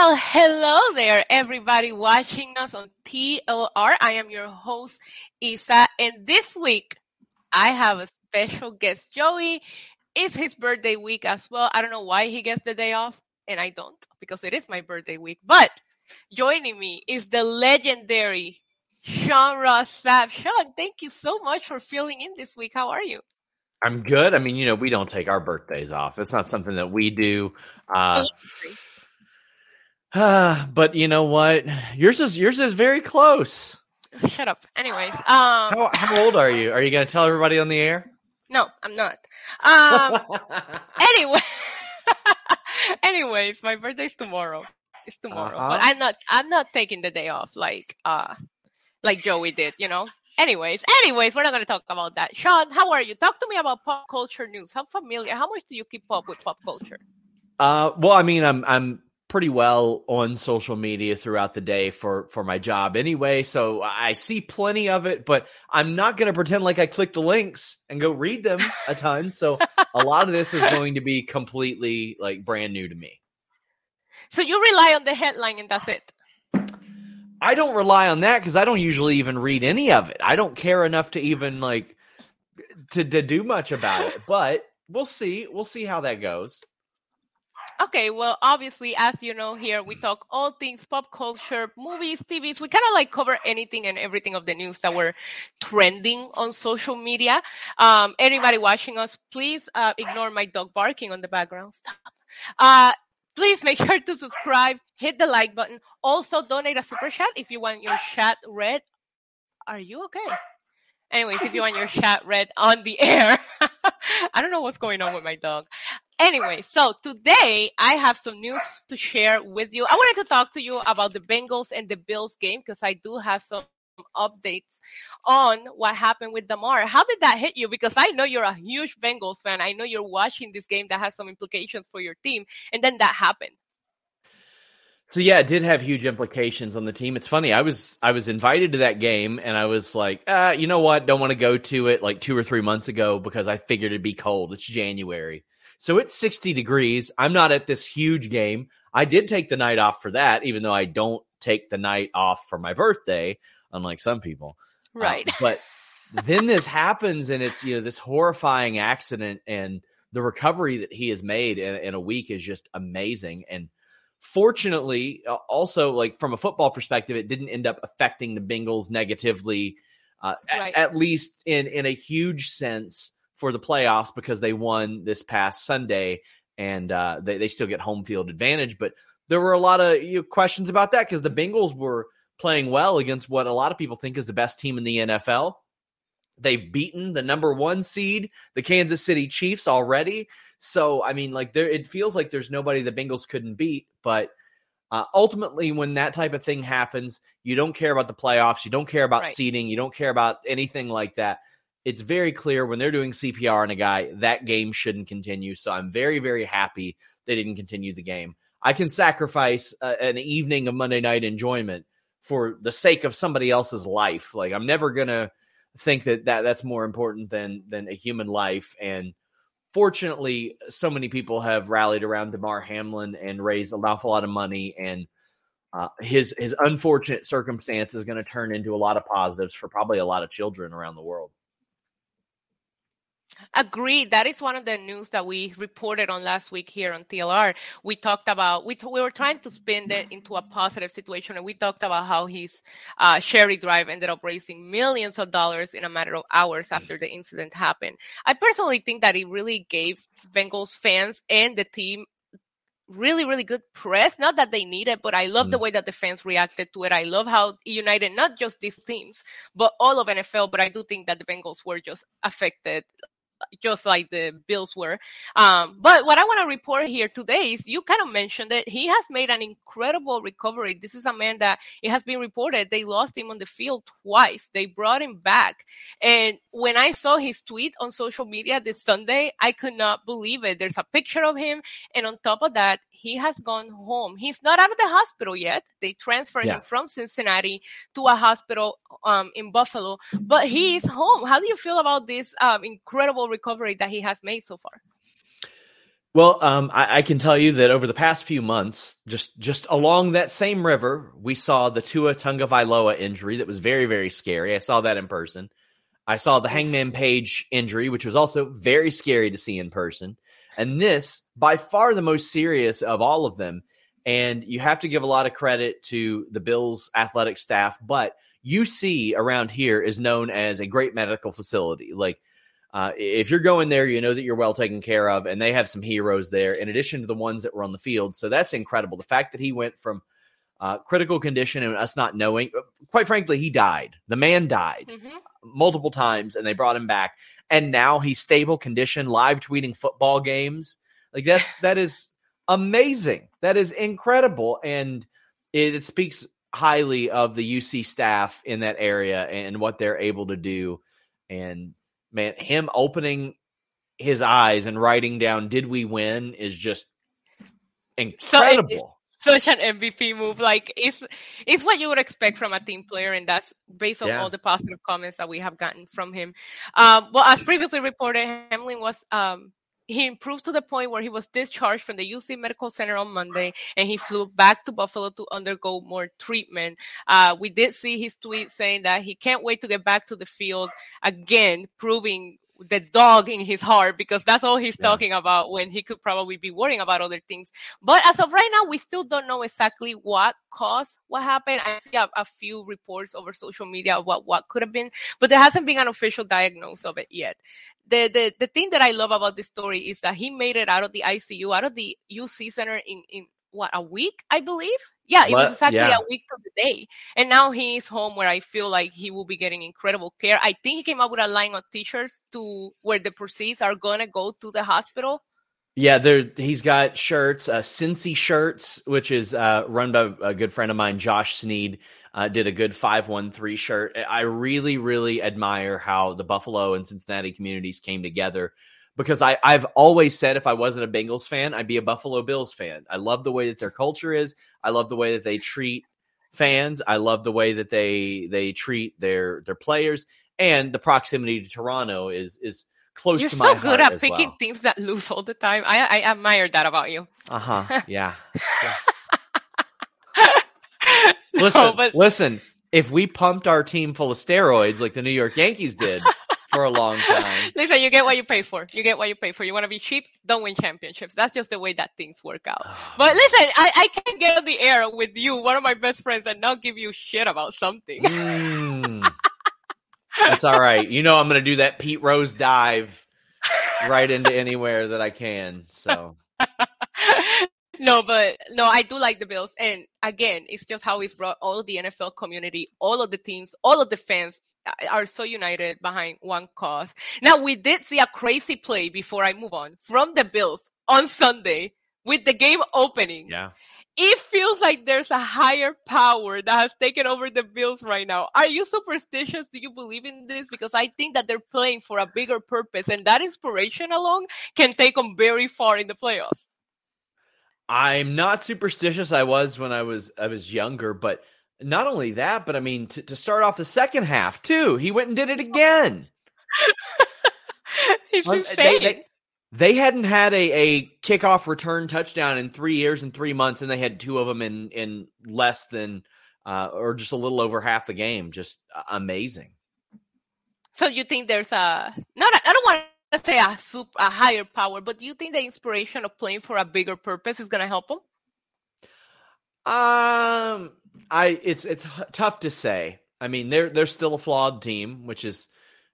Well, hello there, everybody watching us on TLR. I am your host, Isa, and this week I have a special guest. Joey It's his birthday week as well. I don't know why he gets the day off, and I don't because it is my birthday week. But joining me is the legendary Sean Ross Sapp. Sean, thank you so much for filling in this week. How are you? I'm good. I mean, you know, we don't take our birthdays off. It's not something that we do. Uh, uh, but you know what? Yours is yours is very close. Shut up. Anyways, um, how, how old are you? Are you going to tell everybody on the air? No, I'm not. Um, anyway, anyways, my birthday's tomorrow. It's tomorrow, uh-huh. but I'm not. I'm not taking the day off like uh, like Joey did. You know. Anyways, anyways, we're not going to talk about that. Sean, how are you? Talk to me about pop culture news. How familiar? How much do you keep up with pop culture? Uh, well, I mean, I'm I'm pretty well on social media throughout the day for for my job anyway so i see plenty of it but i'm not going to pretend like i click the links and go read them a ton so a lot of this is going to be completely like brand new to me. So you rely on the headline and that's it? I don't rely on that because i don't usually even read any of it. I don't care enough to even like to, to do much about it but we'll see we'll see how that goes Okay, well, obviously, as you know, here we talk all things pop culture, movies, TVs. We kind of like cover anything and everything of the news that were trending on social media. Um, anybody watching us, please uh, ignore my dog barking on the background. Stop. Uh, please make sure to subscribe, hit the like button. Also, donate a super chat if you want your chat read. Are you okay? Anyways, if you want your chat read on the air, I don't know what's going on with my dog. Anyway, so today I have some news to share with you. I wanted to talk to you about the Bengals and the Bills game because I do have some updates on what happened with Damar. How did that hit you? Because I know you're a huge Bengals fan. I know you're watching this game that has some implications for your team, and then that happened. So yeah, it did have huge implications on the team. It's funny. I was I was invited to that game, and I was like, ah, you know what? Don't want to go to it like two or three months ago because I figured it'd be cold. It's January. So it's 60 degrees. I'm not at this huge game. I did take the night off for that, even though I don't take the night off for my birthday, unlike some people. Uh, right. Uh, but then this happens and it's, you know, this horrifying accident and the recovery that he has made in, in a week is just amazing. And fortunately, also like from a football perspective, it didn't end up affecting the Bengals negatively, uh, right. at, at least in, in a huge sense for the playoffs because they won this past Sunday and uh, they, they still get home field advantage. But there were a lot of you know, questions about that because the Bengals were playing well against what a lot of people think is the best team in the NFL. They've beaten the number one seed, the Kansas City Chiefs, already. So, I mean, like, there, it feels like there's nobody the Bengals couldn't beat. But uh, ultimately, when that type of thing happens, you don't care about the playoffs. You don't care about right. seeding. You don't care about anything like that it's very clear when they're doing CPR on a guy, that game shouldn't continue. So I'm very, very happy they didn't continue the game. I can sacrifice uh, an evening of Monday night enjoyment for the sake of somebody else's life. Like I'm never gonna think that, that that's more important than than a human life. And fortunately, so many people have rallied around Damar Hamlin and raised an awful lot of money. And uh, his his unfortunate circumstance is going to turn into a lot of positives for probably a lot of children around the world. Agreed. That is one of the news that we reported on last week here on TLR. We talked about we t- we were trying to spin it into a positive situation, and we talked about how his uh, Sherry Drive ended up raising millions of dollars in a matter of hours after the incident happened. I personally think that it really gave Bengals fans and the team really, really good press. Not that they need it, but I love mm. the way that the fans reacted to it. I love how united not just these teams, but all of NFL. But I do think that the Bengals were just affected just like the Bills were. Um, but what I want to report here today is you kind of mentioned that he has made an incredible recovery. This is a man that it has been reported they lost him on the field twice. They brought him back. And when I saw his tweet on social media this Sunday, I could not believe it. There's a picture of him. And on top of that, he has gone home. He's not out of the hospital yet. They transferred yeah. him from Cincinnati to a hospital um, in Buffalo, but he is home. How do you feel about this um, incredible recovery that he has made so far? Well, um, I, I, can tell you that over the past few months, just just along that same river, we saw the Tua Tagovailoa injury that was very very scary. I saw that in person. I saw the Hangman Page injury, which was also very scary to see in person. And this, by far the most serious of all of them. And you have to give a lot of credit to the Bills athletic staff, but UC around here is known as a great medical facility. Like uh, if you're going there, you know that you're well taken care of, and they have some heroes there in addition to the ones that were on the field. So that's incredible. The fact that he went from uh, critical condition and us not knowing, uh, quite frankly, he died. The man died mm-hmm. multiple times, and they brought him back, and now he's stable condition, live tweeting football games. Like that's that is amazing. That is incredible, and it, it speaks highly of the UC staff in that area and what they're able to do. And man, him opening his eyes and writing down "Did we win?" is just incredible. So such an MVP move. Like it's it's what you would expect from a team player, and that's based on yeah. all the positive comments that we have gotten from him. Um, well, as previously reported, Hamlin was um, he improved to the point where he was discharged from the UC Medical Center on Monday and he flew back to Buffalo to undergo more treatment. Uh, we did see his tweet saying that he can't wait to get back to the field again, proving the dog in his heart because that's all he's yeah. talking about when he could probably be worrying about other things. But as of right now, we still don't know exactly what caused what happened. I see a, a few reports over social media about what could have been, but there hasn't been an official diagnosis of it yet. The, the, the thing that I love about this story is that he made it out of the ICU, out of the UC center in, in what a week, I believe. Yeah, it was exactly yeah. a week to the day. And now he's home where I feel like he will be getting incredible care. I think he came up with a line of t-shirts to where the proceeds are gonna go to the hospital. Yeah, there he's got shirts, uh Cincy shirts, which is uh run by a good friend of mine, Josh Sneed. Uh, did a good 513 shirt. I really, really admire how the Buffalo and Cincinnati communities came together because I, I've always said if I wasn't a Bengals fan, I'd be a Buffalo Bills fan. I love the way that their culture is. I love the way that they treat fans. I love the way that they they treat their their players and the proximity to Toronto is is close You're to my so good at picking well. teams that lose all the time. I I admire that about you. Uh-huh. Yeah. yeah. listen, no, but... listen, if we pumped our team full of steroids like the New York Yankees did, for a long time. Listen, you get what you pay for. You get what you pay for. You want to be cheap? Don't win championships. That's just the way that things work out. Oh, but listen, I, I can get on the air with you, one of my best friends, and not give you shit about something. Mm. That's all right. You know I'm going to do that Pete Rose dive right into anywhere that I can. So. no, but no, I do like the Bills. And again, it's just how it's brought all of the NFL community, all of the teams, all of the fans uh, are so united behind one cause. Now we did see a crazy play before I move on from the Bills on Sunday with the game opening. Yeah. It feels like there's a higher power that has taken over the Bills right now. Are you superstitious? Do you believe in this? Because I think that they're playing for a bigger purpose and that inspiration alone can take them very far in the playoffs. I'm not superstitious. I was when I was I was younger, but not only that, but I mean, to, to start off the second half too, he went and did it again. He's insane. They, they, they, hadn't had a, a kickoff return touchdown in three years and three months, and they had two of them in in less than uh, or just a little over half the game. Just amazing. So you think there's a not? I don't want to say a super a higher power, but do you think the inspiration of playing for a bigger purpose is going to help them? Um, I it's it's tough to say. I mean, they're they're still a flawed team, which is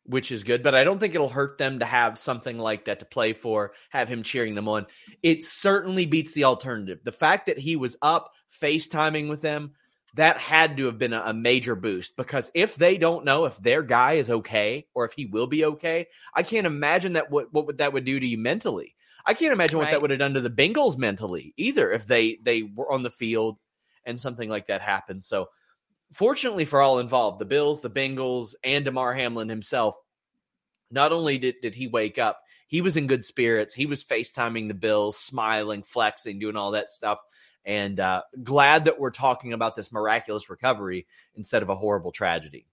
which is good, but I don't think it'll hurt them to have something like that to play for, have him cheering them on. It certainly beats the alternative. The fact that he was up FaceTiming with them, that had to have been a, major boost because if they don't know if their guy is okay or if he will be okay, I can't imagine that what what would that would do to you mentally. I can't imagine right. what that would have done to the Bengals mentally either if they they were on the field and something like that happened. So, fortunately for all involved, the Bills, the Bengals, and Damar Hamlin himself, not only did, did he wake up, he was in good spirits. He was FaceTiming the Bills, smiling, flexing, doing all that stuff. And uh, glad that we're talking about this miraculous recovery instead of a horrible tragedy.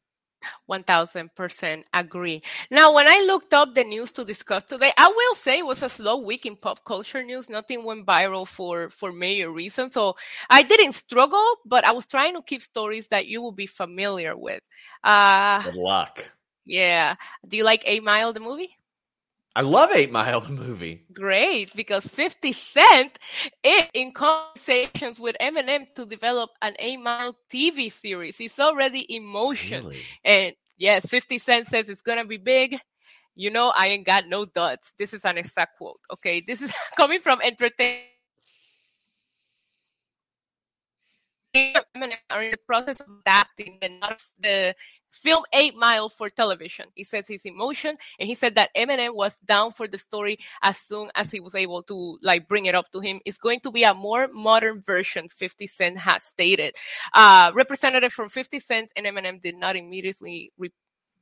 1000% agree. Now, when I looked up the news to discuss today, I will say it was a slow week in pop culture news. Nothing went viral for, for major reasons. So I didn't struggle, but I was trying to keep stories that you will be familiar with. Uh, Good luck. Yeah. Do you like Eight Mile, the movie? I love Eight Mile, the movie. Great, because 50 Cent is in conversations with Eminem to develop an Eight Mile TV series. He's already in motion. Really? And yes, 50 Cent says it's going to be big. You know, I ain't got no duds. This is an exact quote. Okay. This is coming from entertainment. Are in the process of adapting the, film Eight Mile for television. He says his emotion, and he said that Eminem was down for the story as soon as he was able to like bring it up to him. It's going to be a more modern version. Fifty Cent has stated. Uh, representative from Fifty Cent and Eminem did not immediately re-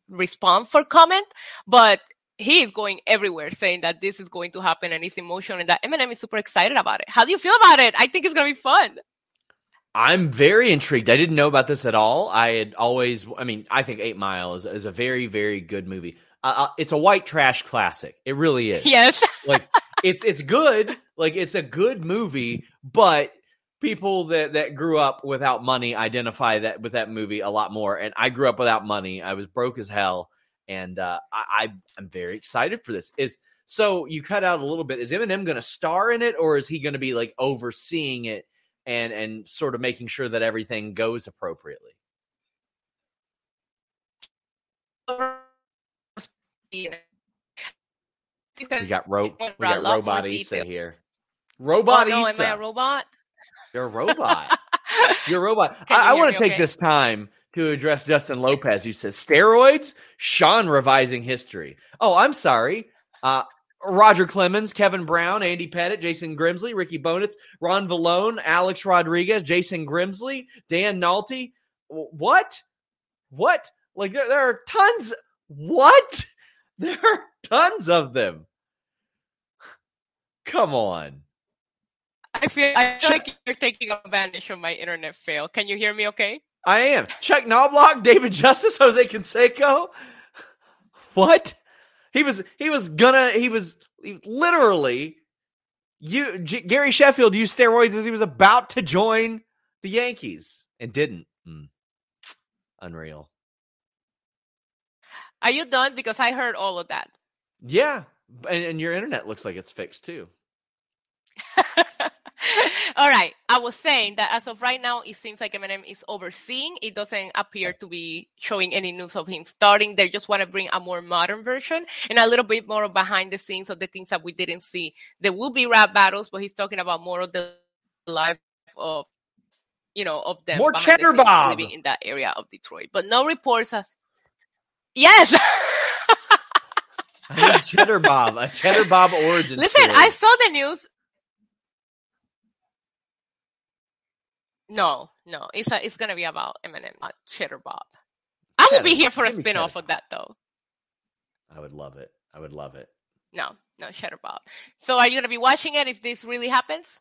respond for comment, but he is going everywhere saying that this is going to happen and he's emotional and that Eminem is super excited about it. How do you feel about it? I think it's going to be fun. I'm very intrigued. I didn't know about this at all. I had always, I mean, I think Eight Mile is, is a very, very good movie. Uh, uh it's a white trash classic. It really is. Yes. like it's it's good. Like it's a good movie, but people that that grew up without money identify that with that movie a lot more. And I grew up without money. I was broke as hell, and uh, I, I I'm very excited for this. Is so you cut out a little bit. Is Eminem going to star in it, or is he going to be like overseeing it? And and sort of making sure that everything goes appropriately. We got ro- we got robot Issa here. Robot oh, no. Am I a robot? You're a robot. You're a robot. I, I want to take okay? this time to address Justin Lopez, who says steroids, Sean revising history. Oh, I'm sorry. Uh, Roger Clemens, Kevin Brown, Andy Pettitte, Jason Grimsley, Ricky Bonitz, Ron Villone, Alex Rodriguez, Jason Grimsley, Dan Naulty. What? What? Like there, there are tons. What? There are tons of them. Come on. I feel, I feel like you're taking advantage of my internet fail. Can you hear me okay? I am. Chuck Knoblauch, David Justice, Jose Canseco. What? He was he was gonna he was he literally you G- Gary Sheffield used steroids as he was about to join the Yankees and didn't. Mm. Unreal. Are you done? Because I heard all of that. Yeah, and, and your internet looks like it's fixed too. All right. I was saying that as of right now, it seems like Eminem is overseeing. It doesn't appear to be showing any news of him starting. They just want to bring a more modern version and a little bit more behind the scenes of the things that we didn't see. There will be rap battles, but he's talking about more of the life of, you know, of them. More Cheddar Bob living in that area of Detroit, but no reports as. Yes. I need Cheddar Bob, a Cheddar Bob origin. Listen, story. I saw the news. No, no. It's a, it's gonna be about Eminem, not Cheddar Bob. I will be here for a spin off of that though. I would love it. I would love it. No, no Cheddar Bob. So are you gonna be watching it if this really happens?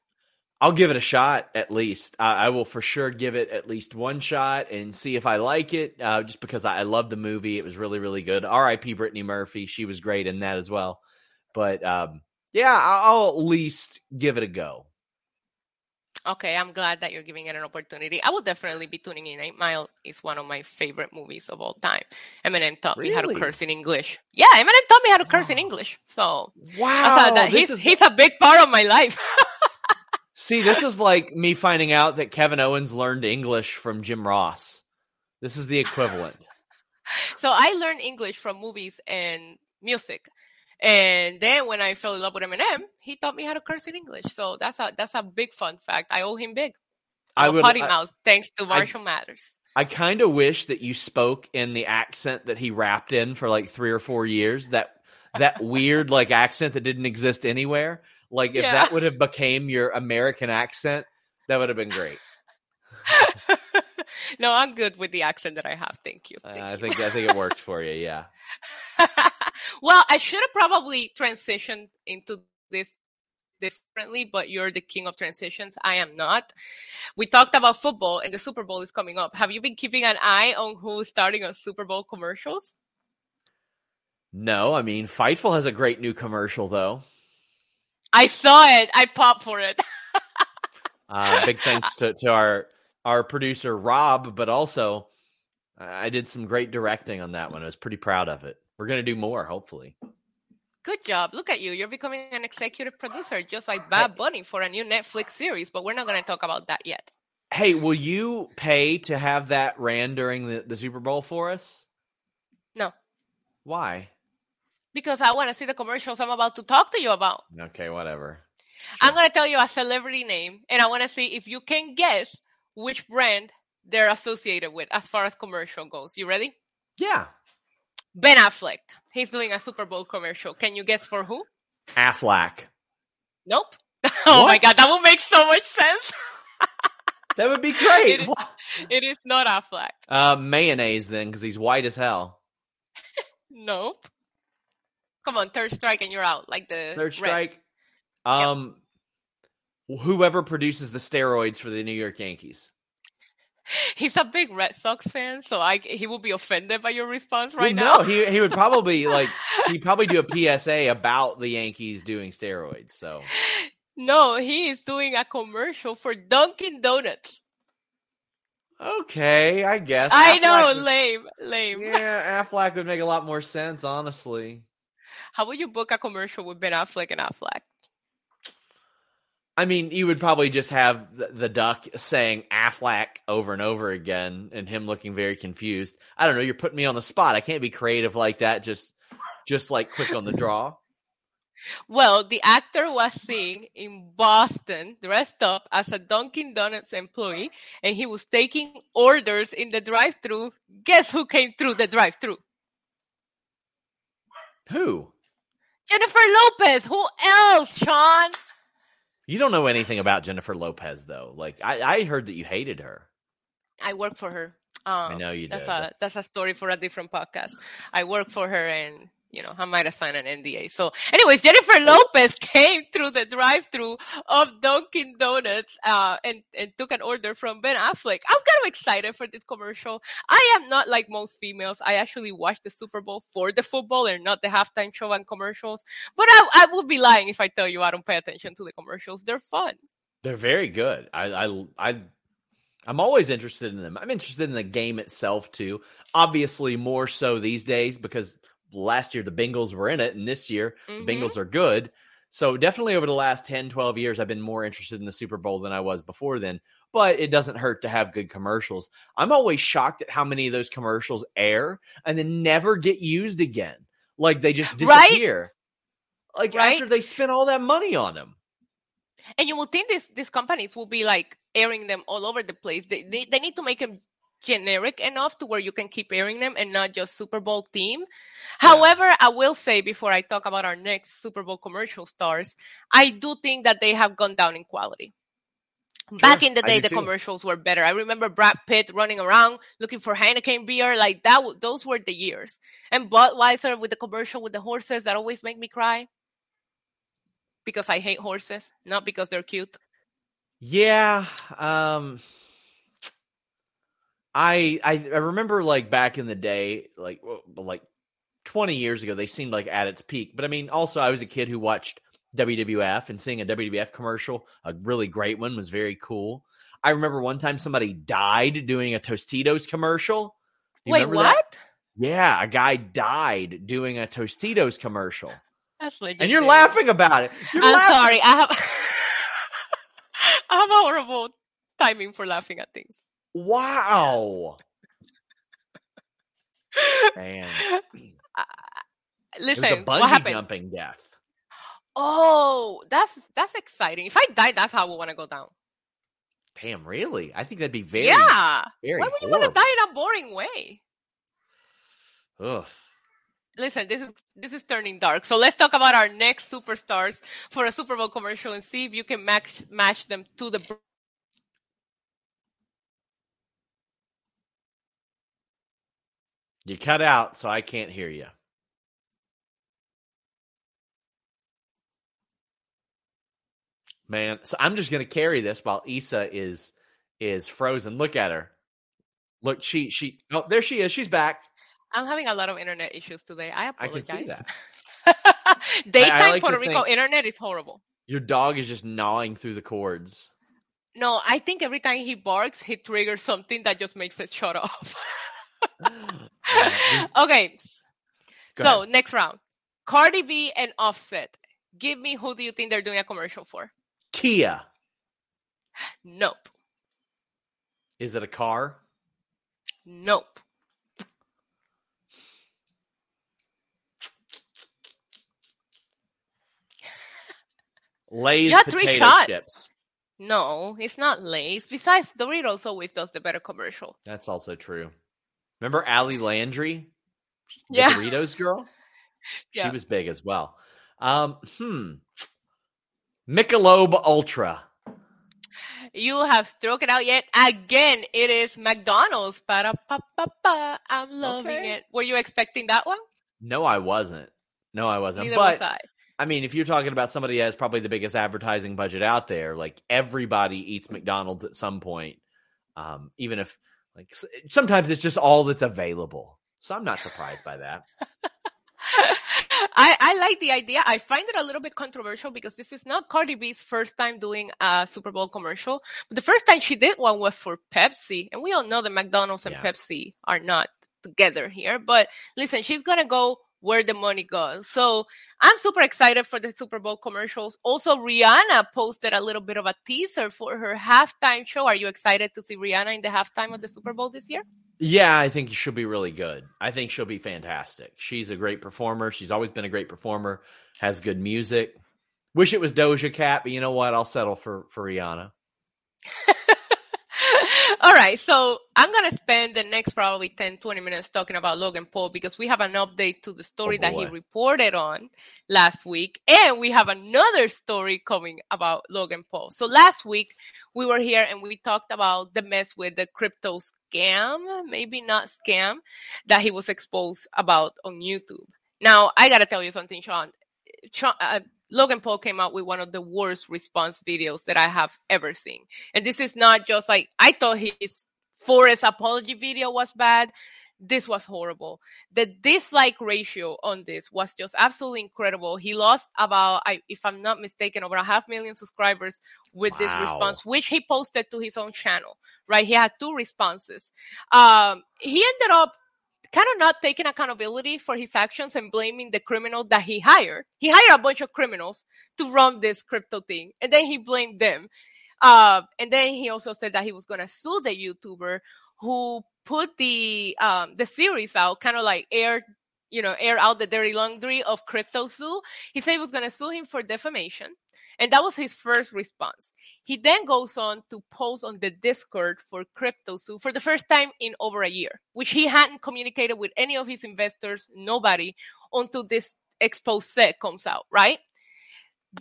I'll give it a shot at least. I, I will for sure give it at least one shot and see if I like it. Uh, just because I, I love the movie, it was really really good. R.I.P. Brittany Murphy, she was great in that as well. But um, yeah, I'll at least give it a go. Okay, I'm glad that you're giving it an opportunity. I will definitely be tuning in. Eight Mile is one of my favorite movies of all time. Eminem taught really? me how to curse in English. Yeah, Eminem taught me how to curse in English. So wow, that he's is... he's a big part of my life. See, this is like me finding out that Kevin Owens learned English from Jim Ross. This is the equivalent. so I learned English from movies and music. And then when I fell in love with Eminem, he taught me how to curse in English. So that's a that's a big fun fact. I owe him big. I'm I would, potty I, mouth thanks to Marshall I, Mathers. I kind of wish that you spoke in the accent that he rapped in for like three or four years. That that weird like accent that didn't exist anywhere. Like if yeah. that would have became your American accent, that would have been great. no, I'm good with the accent that I have. Thank you. Thank uh, I you. think I think it worked for you. Yeah. well, I should have probably transitioned into this differently, but you're the king of transitions. I am not. We talked about football and the Super Bowl is coming up. Have you been keeping an eye on who's starting on Super Bowl commercials? No, I mean Fightful has a great new commercial though. I saw it. I popped for it. uh, big thanks to, to our our producer Rob, but also I did some great directing on that one. I was pretty proud of it. We're gonna do more, hopefully. Good job. Look at you. You're becoming an executive producer, just like Bad Bunny for a new Netflix series, but we're not going to talk about that yet. Hey, will you pay to have that ran during the, the Super Bowl for us? No. Why? Because I want to see the commercials I'm about to talk to you about. Okay, whatever. Sure. I'm going to tell you a celebrity name, and I want to see if you can guess which brand they're associated with as far as commercial goes. You ready? Yeah. Ben Affleck. He's doing a Super Bowl commercial. Can you guess for who? Aflac. Nope. oh my god, that would make so much sense. that would be great. It is, it is not Aflac. Uh, mayonnaise then, because he's white as hell. nope. Come on, third strike and you're out. Like the third strike. Reds. Um, yep. whoever produces the steroids for the New York Yankees he's a big Red Sox fan, so I he will be offended by your response right well, now. No, he he would probably like he'd probably do a PSA about the Yankees doing steroids. So no, he is doing a commercial for Dunkin' Donuts. Okay, I guess. I Aflac know, would, lame, lame. Yeah, Aflac would make a lot more sense, honestly. How would you book a commercial with Ben Affleck and Aflac? I mean, you would probably just have the, duck saying Aflac over and over again, and him looking very confused. I don't know. You're putting me on the spot. I can't be creative like that. Just, just like quick on the draw. Well, the actor was seen in Boston dressed up as a Dunkin' Donuts employee, and he was taking orders in the drive-through. Guess who came through the drive-through? Who? Jennifer Lopez. Who else, Sean? You don't know anything about Jennifer Lopez, though. Like I, I heard that you hated her. I work for her. Um, I know you that's did. A, that's a story for a different podcast. I work for her, and you know, I might have signed an NDA. So, anyways, Jennifer Lopez came through the drive-through of Dunkin' Donuts uh, and and took an order from Ben Affleck. I'm kind of excited for this commercial. I am not like most females. I actually watch the Super Bowl for the football and not the halftime show and commercials. But I, I would be lying if I tell you I don't pay attention to the commercials. They're fun. They're very good. I I I I'm always interested in them. I'm interested in the game itself too. Obviously, more so these days because last year the Bengals were in it, and this year mm-hmm. the Bengals are good. So definitely over the last 10, 12 years, I've been more interested in the Super Bowl than I was before then. But it doesn't hurt to have good commercials. I'm always shocked at how many of those commercials air and then never get used again. Like they just disappear. Right? Like right? after they spend all that money on them. And you would think these these companies will be like airing them all over the place. They, they, they need to make them generic enough to where you can keep airing them and not just Super Bowl theme. Yeah. However, I will say before I talk about our next Super Bowl commercial stars, I do think that they have gone down in quality. Sure, Back in the day, the too. commercials were better. I remember Brad Pitt running around looking for Heineken beer. Like that, those were the years. And Budweiser with the commercial with the horses that always make me cry because I hate horses, not because they're cute. Yeah. Um, I, I I remember like back in the day, like like twenty years ago, they seemed like at its peak. But I mean, also I was a kid who watched WWF and seeing a WWF commercial, a really great one, was very cool. I remember one time somebody died doing a Tostitos commercial. You Wait, what? That? Yeah, a guy died doing a Tostitos commercial. That's legendary. And you're laughing about it. You're I'm laughing. sorry. I have I have horrible timing for laughing at things. Wow. Man. Uh, listen, what happened? jumping death. Oh, that's that's exciting. If I die, that's how I want to go down. Damn, really? I think that'd be very yeah. Very Why would you want to die in a boring way? Ugh. Listen, this is this is turning dark. So let's talk about our next superstars for a Super Bowl commercial and see if you can match match them to the You cut out, so I can't hear you. Man, so I'm just gonna carry this while Issa is is frozen. Look at her. Look, she she oh there she is. She's back. I'm having a lot of internet issues today. I I can apologize. see that. Daytime like Puerto Rico internet is horrible. Your dog is just gnawing through the cords. No, I think every time he barks, he triggers something that just makes it shut off. Okay. Go so next round. Cardi B and Offset. Give me who do you think they're doing a commercial for? Kia. Nope. Is it a car? Nope. Lay's You had three potato chips. No, it's not Lay's. Besides, Doritos always does the better commercial. That's also true. Remember Ali Landry? The Yeah. Doritos girl? She was big as well. Um, hmm. Michelob Ultra. You have struck it out yet again. It is McDonald's. Ba-da-pa-pa-pa. I'm loving Okay. it. Were you expecting that one? No, I wasn't. No, I wasn't. Neither but was I. I mean, if you're talking about somebody that has probably the biggest advertising budget out there, like everybody eats McDonald's at some point. Um, even if like sometimes it's just all that's available. So I'm not surprised by that. I, I like the idea. I find it a little bit controversial because this is not Cardi B's first time doing a Super Bowl commercial. But the first time she did one was for Pepsi. And we all know that McDonald's and Yeah. Pepsi are not together here. But listen, she's going to go where the money goes. So I'm super excited for the Super Bowl commercials. Also, Rihanna posted a little bit of a teaser for her halftime show. Are you excited to see Rihanna in the halftime of the Super Bowl this year? Yeah, I think she'll be really good. I think she'll be fantastic. She's a great performer. She's always been a great performer. Has good music. Wish it was Doja Cat, but you know what? I'll settle for for Rihanna. All right, so I'm going to spend the next probably 10, 20 minutes talking about Logan Paul because we have an update to the story Oh, that he reported on last week. And we have another story coming about Logan Paul. So last week we were here and we talked about the mess with the crypto scam, maybe not scam, that he was exposed about on YouTube. Now, I got to tell you something, Sean. Sean uh, Logan Paul came out with one of the worst response videos that I have ever seen. And this is not just like, I thought his Forrest apology video was bad. This was horrible. The dislike ratio on this was just absolutely incredible. He lost about, I, if I'm not mistaken, over a half million subscribers with this response, which he posted to his own channel, right? He had two responses. Um, he ended up kind of not taking accountability for his actions and blaming the criminal that he hired. He hired a bunch of criminals to run this crypto thing, and then he blamed them. Uh, and then he also said that he was going to sue the YouTuber who put the um, the series out, kind of like air, you know, air out the dirty laundry of Crypto Zoo. He said he was going to sue him for defamation, and that was his first response. He then goes on to post on the Discord for Crypto Zoo for the first time in over a year, which he hadn't communicated with any of his investors, nobody, until this expose comes out, right?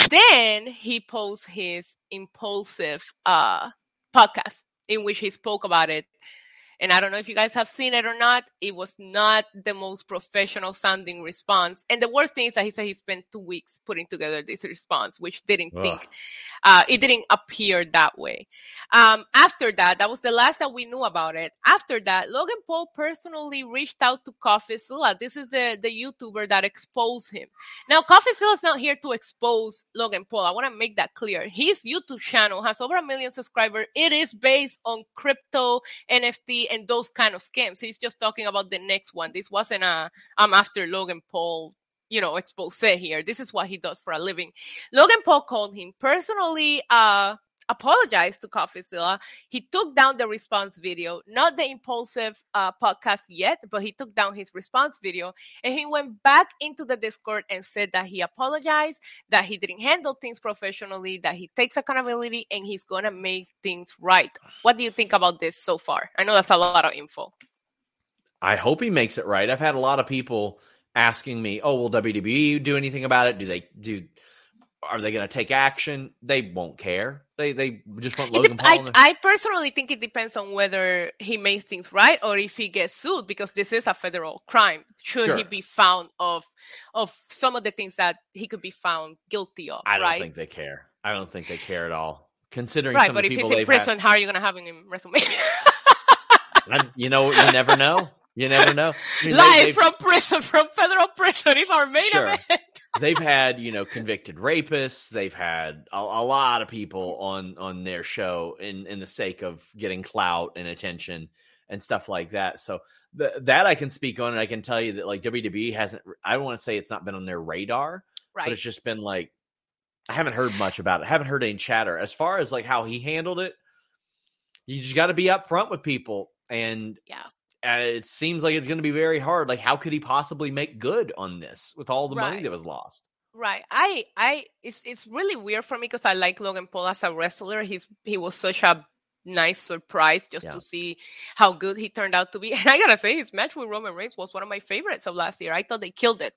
Then he posts his impulsive uh, podcast in which he spoke about it. And I don't know if you guys have seen it or not. It was not the most professional sounding response. And the worst thing is that he said he spent two weeks putting together this response, which didn't Ugh. think, uh, it didn't appear that way. Um, after that, that was the last that we knew about it. After that, Logan Paul personally reached out to CoffeeZilla. This is the, the YouTuber that exposed him. Now, CoffeeZilla is not here to expose Logan Paul. I want to make that clear. His YouTube channel has over a million subscribers. It is based on crypto, NFT, and those kind of scams. He's just talking about the next one. This wasn't a, I'm after Logan Paul, you know, expose here. This is what he does for a living. Logan Paul called him personally, uh, apologized to CoffeeZilla. He took down the response video, not the impulsive uh, podcast yet, but he took down his response video and he went back into the Discord and said that he apologized, that he didn't handle things professionally, that he takes accountability and he's going to make things right. What do you think about this so far? I know that's a lot of info. I hope he makes it right. I've had a lot of people asking me, "Oh, will WWE do anything about it? Do they do? Are they going to take action? They won't care. They they just want Logan dep- Paul. I, the- I personally think it depends on whether he makes things right or if he gets sued because this is a federal crime. Should he be found of of some of the things that he could be found guilty of, I don't right? think they care. I don't think they care at all. Considering right, some but of the if he's in prison, how are you going to have him in WrestleMania? had, you know, you never know. You never know. I mean, Live they've- from prison, from federal prison. He's our main Sure. event. They've had you know convicted rapists they've had a, a lot of people on on their show in in the sake of getting clout and attention and stuff like that so th- that i can speak on and i can tell you that like wwe hasn't i don't want to say it's not been on their radar right. but it's just been like i haven't heard much about it I haven't heard any chatter as far as like how he handled it you just got to be upfront with people and Yeah. Uh, it seems like it's going to be very hard like how could he possibly make good on this with all the money that was lost Right. I I it's it's really weird for me because I like Logan Paul as a wrestler. He's he was such a nice surprise just Yeah. to see how good he turned out to be. And I gotta say his match with Roman Reigns was one of my favorites of last year. I thought they killed it.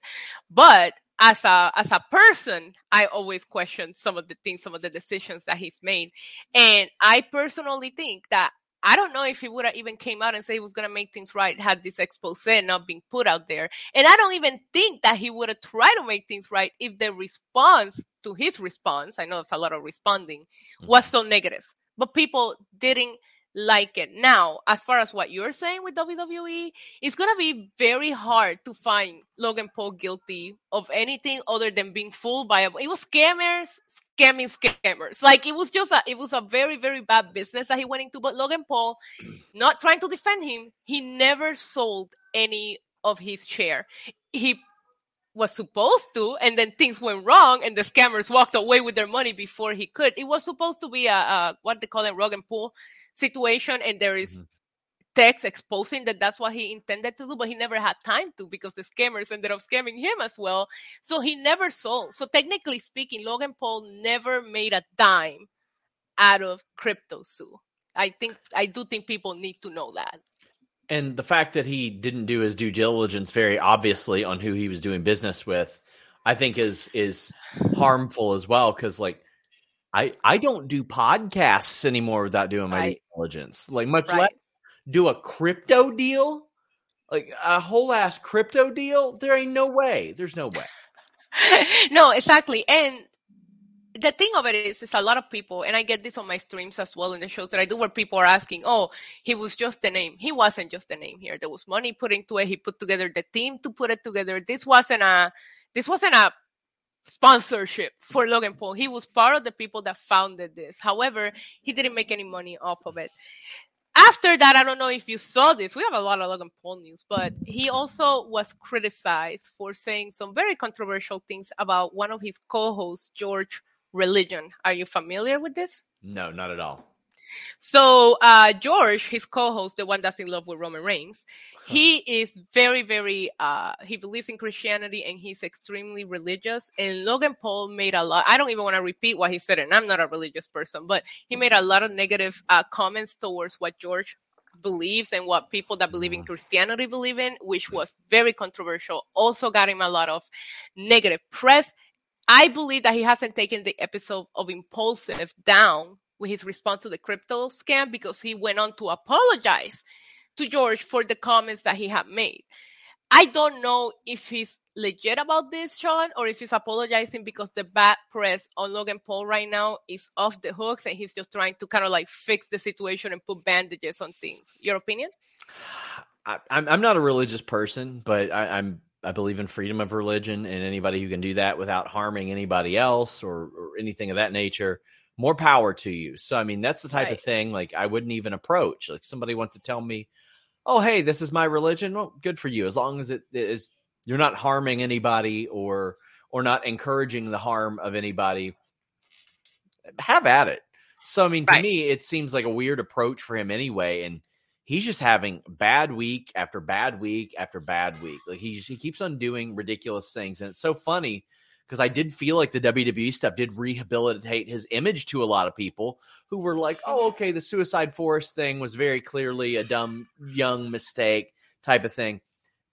But as a as a person, I always question some of the things, some of the decisions that he's made. And I personally think that I don't know if he would have even came out and said he was going to make things right had this expose not been put out there. And I don't even think that he would have tried to make things right if the response to his response, I know it's a lot of responding, was mm-hmm. so negative. But people didn't like it. Now, as far as what you're saying with WWE, it's going to be very hard to find Logan Paul guilty of anything other than being fooled by a, it was scammers, scamming scammers. Like it was just a, it was a very, very bad business that he went into. But Logan Paul, not trying to defend him, he never sold any of his share. He was supposed to, and then things went wrong, and the scammers walked away with their money before he could. It was supposed to be a, a what they call it, Logan Paul situation, and there is Mhm. Text exposing that that's what he intended to do, but he never had time to because the scammers ended up scamming him as well. So he never sold. So technically speaking, Logan Paul never made a dime out of Crypto Zoo. I think I do think people need to know that. and the fact that he didn't do his due diligence very obviously on who he was doing business with i think is is harmful as well because like i i don't do podcasts anymore without doing my due Right. diligence like much less Right. Do a crypto deal like a whole ass crypto deal there ain't no way there's no way no, exactly. And the thing of it is, is a lot of people, and I get this on my streams as well in the shows that I do, where people are asking, "Oh, he was just a name." He wasn't just a name here. There was money put into it. He put together the team to put it together. This wasn't a, this wasn't a sponsorship for Logan Paul. He was part of the people that founded this. However, he didn't make any money off of it. After that, I don't know if you saw this. We have a lot of Logan Paul news, but he also was criticized for saying some very controversial things about one of his co-hosts, George Religion. Are you familiar with this? no not at all So uh, George, his co-host, the one that's in love with Roman Reigns, he is very, very. Uh, he believes in Christianity and he's extremely religious. And Logan Paul made a lot. I don't even want to repeat what he said, and I'm not a religious person, but he made a lot of negative uh, comments towards what George believes and what people that believe in Christianity believe in, which was very controversial. Also got him a lot of negative press. I believe that he hasn't taken the episode of Impulsive down with his response to the crypto scam because he went on to apologize to George for the comments that he had made. I don't know if he's legit about this, Sean, or if he's apologizing because the bad press on Logan Paul right now is off the hooks and he's just trying to kind of like fix the situation and put bandages on things. Your opinion? I, I'm I'm not a religious person, but I, I'm I believe in freedom of religion, and anybody who can do that without harming anybody else or, or anything of that nature, more power to you. So I mean, that's the type of thing like I wouldn't even approach. Like somebody wants to tell me, "Oh, hey, this is my religion." Well, good for you, as long as it is you're not harming anybody or or not encouraging the harm of anybody. Have at it. So I mean, to me, it seems like a weird approach for him anyway, and he's just having bad week after bad week after bad week. Like he just, he keeps on doing ridiculous things, and it's so funny because I did feel like the WWE stuff did rehabilitate his image to a lot of people who were like, "Oh, okay, the Suicide Forest thing was very clearly a dumb young mistake type of thing,"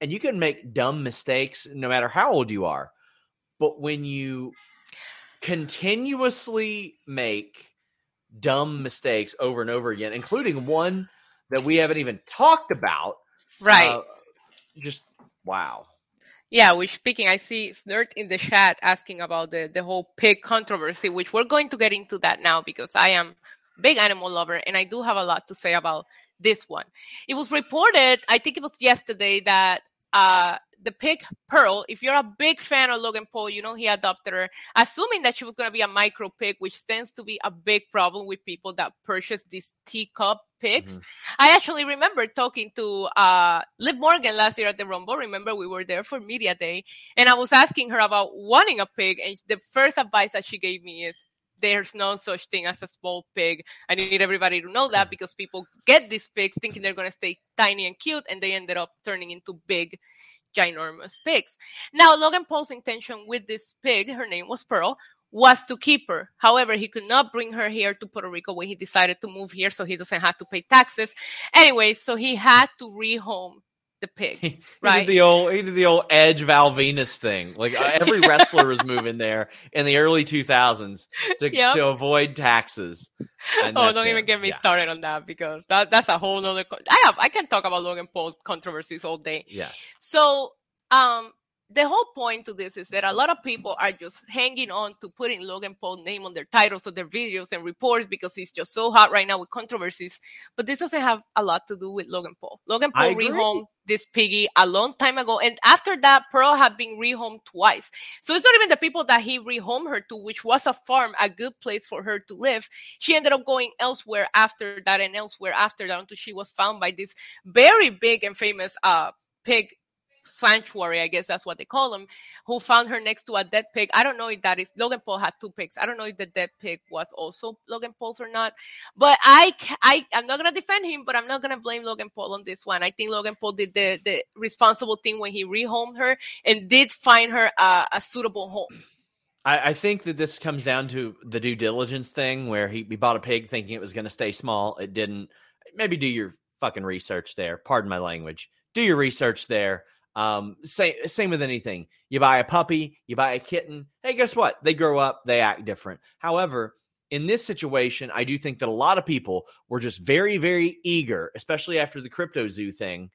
and you can make dumb mistakes no matter how old you are, but when you continuously make dumb mistakes over and over again, including one that we haven't even talked about. Right. uh, just wow. Yeah, we're speaking, I see Snert in the chat asking about the, the whole pig controversy, which we're going to get into that now because I am big animal lover and I do have a lot to say about this one. It was reported, I think it was yesterday, that uh, the pig Pearl, if you're a big fan of Logan Paul, you know he adopted her, assuming that she was going to be a micro pig, which tends to be a big problem with people that purchase these teacup pigs. Mm-hmm. I actually remember talking to uh, Liv Morgan last year at the Rumble. Remember, we were there for Media Day, and I was asking her about wanting a pig, and the first advice that she gave me is there's no such thing as a small pig. I need everybody to know that because people get these pigs thinking they're going to stay tiny and cute and they ended up turning into big, ginormous pigs. Now, Logan Paul's intention with this pig, her name was Pearl, was to keep her. However, he could not bring her here to Puerto Rico when he decided to move here so he doesn't have to pay taxes. Anyway, so he had to rehome the pig. Right? He did the old he did the old Edge Val Venis thing. Like uh, every wrestler was moving there in the early 2000s to, yep. to avoid taxes. oh, don't it. even get me yeah. started on that because that that's a whole other. Co- I have I can talk about Logan Paul controversies all day. Yeah. So um the whole point to this is that a lot of people are just hanging on to putting Logan Paul's name on their titles of their videos and reports because he's just so hot right now with controversies. But this doesn't have a lot to do with Logan Paul. Logan Paul rehomed this piggy a long time ago. And after that, Pearl had been rehomed twice. So it's not even the people that he rehomed her to, which was a farm, a good place for her to live. She ended up going elsewhere after that and elsewhere after that until she was found by this very big and famous uh pig sanctuary, I guess that's what they call them, who found her next to a dead pig. I don't know if that is Logan Paul had two pigs. I don't know if the dead pig was also Logan Paul's or not. But I, I, I'm not gonna defend him, but I'm not gonna blame Logan Paul on this one. I think Logan Paul did the the responsible thing when he rehomed her and did find her a, a suitable home. I, I, think that this comes down to the due diligence thing, where he, he bought a pig thinking it was going to stay small. It didn't. Maybe do your fucking research there. Pardon my language. Do your research there um, same same with anything. You buy a puppy, you buy a kitten. Hey, guess what? They grow up, they act different. However, in this situation, I do think that a lot of people were just very, very eager, especially after the crypto zoo thing,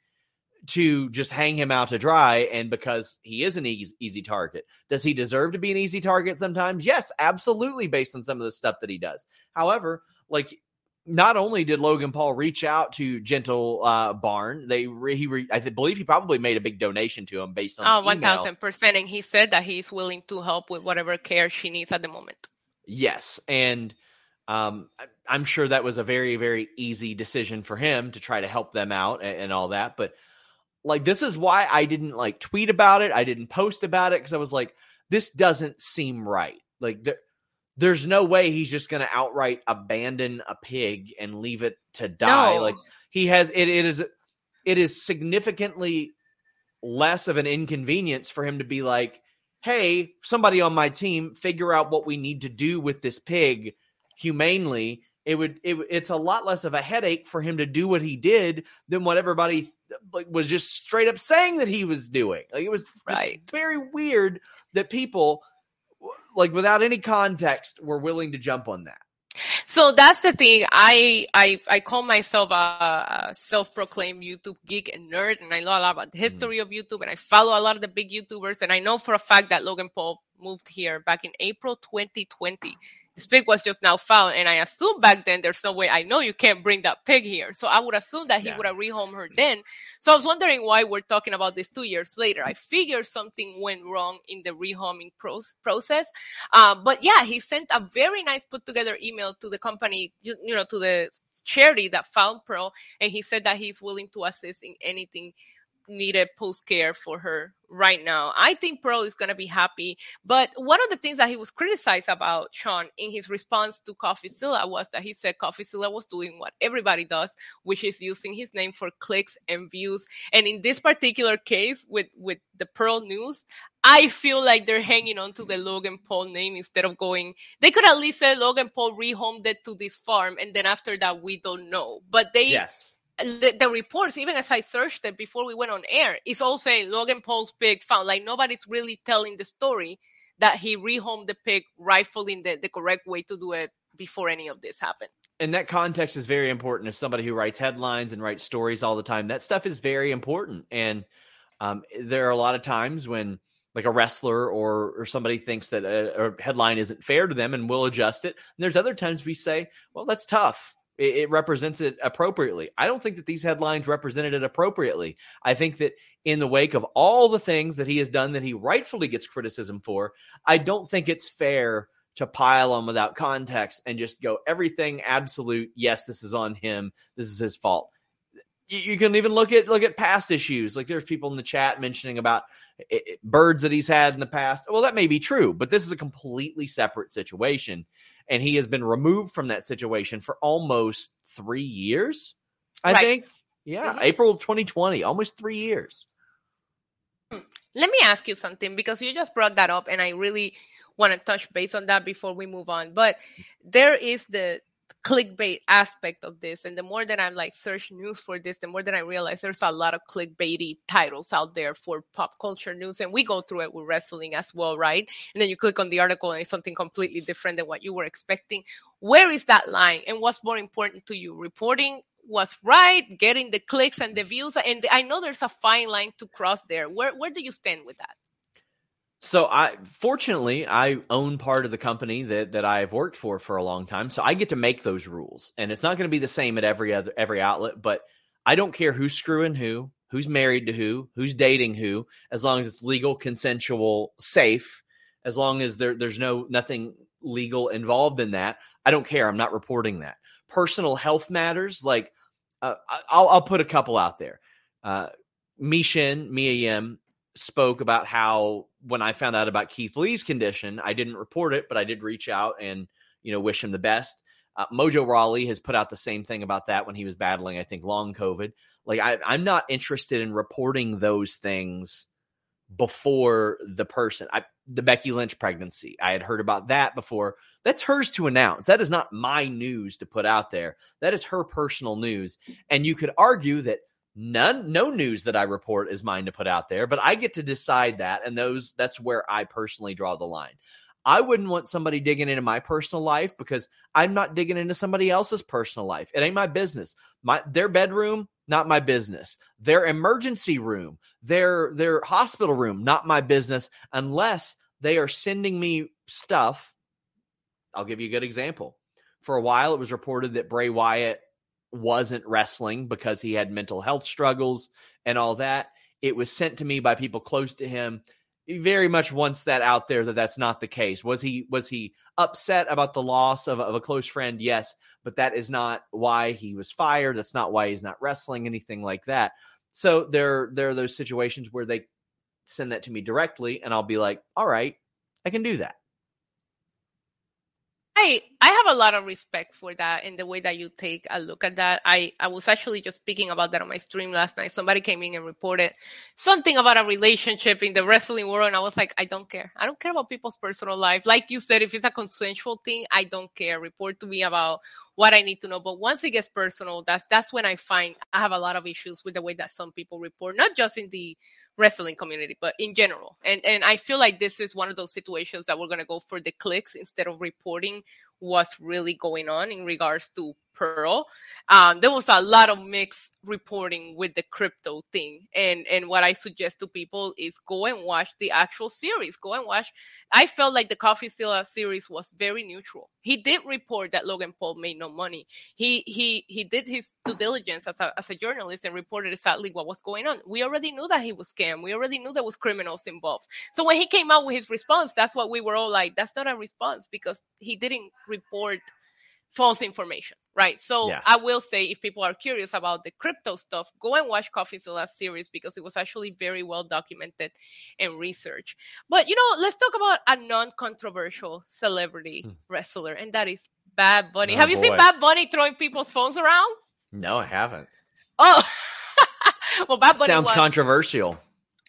to just hang him out to dry. And because he is an easy, easy target, does he deserve to be an easy target sometimes? Yes, absolutely, based on some of the stuff that he does. However, like not only did Logan Paul reach out to Gentle uh, Barn, they re, he re, I believe he probably made a big donation to him based on oh one thousand percent, and he said that he's willing to help with whatever care she needs at the moment. Yes, and um, I'm sure that was a very very easy decision for him to try to help them out and, and all that. But like this is why I didn't like tweet about it. I didn't post about it because I was like, this doesn't seem right. Like there there's no way he's just going to outright abandon a pig and leave it to die. No. Like he has it, it is it is significantly less of an inconvenience for him to be like, "Hey, somebody on my team, figure out what we need to do with this pig humanely." It would it, it's a lot less of a headache for him to do what he did than what everybody like was just straight up saying that he was doing. Like it was right. very weird that people like without any context, we're willing to jump on that. So that's the thing. I I I call myself a, a, self-proclaimed YouTube geek and nerd, and I know a lot about the mm-hmm. history mm. of YouTube, and I follow a lot of the big YouTubers, and I know for a fact that Logan Paul moved here back in April 2020 this pig was just now found. And I assume back then there's no way I know you can't bring that pig here. So I would assume that he yeah. would have rehomed her then. So I was wondering why we're talking about this two years later. I figured something went wrong in the rehoming pro- process. Uh, but yeah, he sent a very nice put together email to the company, you, you know, to the charity that found Pearl. And he said that he's willing to assist in anything needed post care for her right now. I think Pearl is going to be happy. But one of the things that he was criticized about, Sean, in his response to CoffeeZilla was that he said CoffeeZilla was doing what everybody does, which is using his name for clicks and views. And in this particular case with, with the Pearl news, I feel like they're hanging on to the Logan Paul name instead of going, they could at least say Logan Paul rehomed it to this farm. And then after that, we don't know. But they, yes the, the, reports, even as I searched it before we went on air, it's all saying Logan Paul's pig found. Like nobody's really telling the story that he rehomed the pig in the, the correct way to do it before any of this happened. And that context is very important. As somebody who writes headlines and writes stories all the time, that stuff is very important. And Um, there are a lot of times when like a wrestler or or somebody thinks that a, a, headline isn't fair to them and will adjust it. And there's other times we say, well, that's tough. It, it, represents it appropriately. I don't think that these headlines represented it appropriately. I think that in the wake of all the things that he has done that he rightfully gets criticism for, I don't think it's fair to pile on without context and just go everything absolute. Yes, this is on him. This is his fault. You, can even look at look at past issues. Like there's people in the chat mentioning about it, birds that he's had in the past. Well, that may be true, but this is a completely separate situation. And he has been removed from that situation for almost three years, I right. think. Yeah, mm-hmm. April 2020, almost three years. Let me ask you something because you just brought that up, and I really want to touch base on that before we move on. But there is the clickbait aspect of this and the more that i'm like search news for this the more that i realize there's a lot of clickbaity titles out there for pop culture news and we go through it with wrestling as well right? And then you click on the article and it's something completely different than what you were expecting. Where is that line? And what's more important to you reporting was right getting the clicks and the views? And i know there's a fine line to cross there. Where where do you stand with that so I fortunately I own part of the company that that I've worked for for a long time, so I get to make those rules, and it's not going to be the same at every other every outlet. But I don't care who's screwing who, who's married to who, who's dating who, as long as it's legal, consensual, safe. As long as there there's no nothing legal involved in that, I don't care. I'm not reporting that. Personal health matters, like uh, I'll I'll put a couple out there. Uh, Michin, Mia Yim, spoke about how when I found out about Keith Lee's condition, I didn't report it, but I did reach out and you know wish him the best. Uh, Mojo Rawley has put out the same thing about that when he was battling, I think, long COVID. Like I, I'm not interested in reporting those things before the person. I, the Becky Lynch pregnancy, I had heard about that before. That's hers to announce. That is not my news to put out there. That is her personal news. And you could argue that none no news that i report is mine to put out there but i get to decide that and those that's where i personally draw the line. I wouldn't want somebody digging into my personal life because i'm not digging into somebody else's personal life. It ain't my business. My their bedroom not my business. Their emergency room their their hospital room not my business unless they are sending me stuff. I'll give you a good example. For a while it was reported that bray wyatt wasn't wrestling because he had mental health struggles and all that. It was sent to me by people close to him. He very much wants that out there that that's not the case. Was he was he upset about the loss of, of a close friend? Yes, but that is not why he was fired. That's not why he's not wrestling anything like that. So there there are those situations where they send that to me directly, and I'll be like, all right, I can do that. I I have a lot of respect for that and the way that you take a look at that. I I was actually just speaking about that on my stream last night. Somebody came in and reported something about a relationship in the wrestling world, and I was like, I don't care. I don't care about people's personal life. Like you said, if it's a consensual thing, I don't care. Report to me about what I need to know. But once it gets personal, that's that's when I find I have a lot of issues with the way that some people report, not just in the wrestling community, but in general. And and I feel like this is one of those situations that we're gonna go for the clicks instead of reporting what's really going on in regards to Pearl. Um, there was a lot of mixed reporting with the crypto thing. And, and what I suggest to people is go and watch the actual series. Go and watch. I felt like the Coffee CoffeeZilla series was very neutral. He did report that Logan Paul made no money. He, he, he did his due diligence as a, as a journalist and reported exactly what was going on. We already knew that he was scammed. We already knew there was criminals involved. So when he came out with his response, that's what we were all like, that's not a response because he didn't report false information, right? So yeah. I will say, if people are curious about the crypto stuff, go and watch CoffeeZilla series because it was actually very well documented and researched. But you know, let's talk about a non-controversial celebrity hmm. wrestler, and that is Bad Bunny. Oh, Have you boy. seen Bad Bunny throwing people's phones around? No, I haven't. Oh, well, Bad Bunny sounds was... controversial.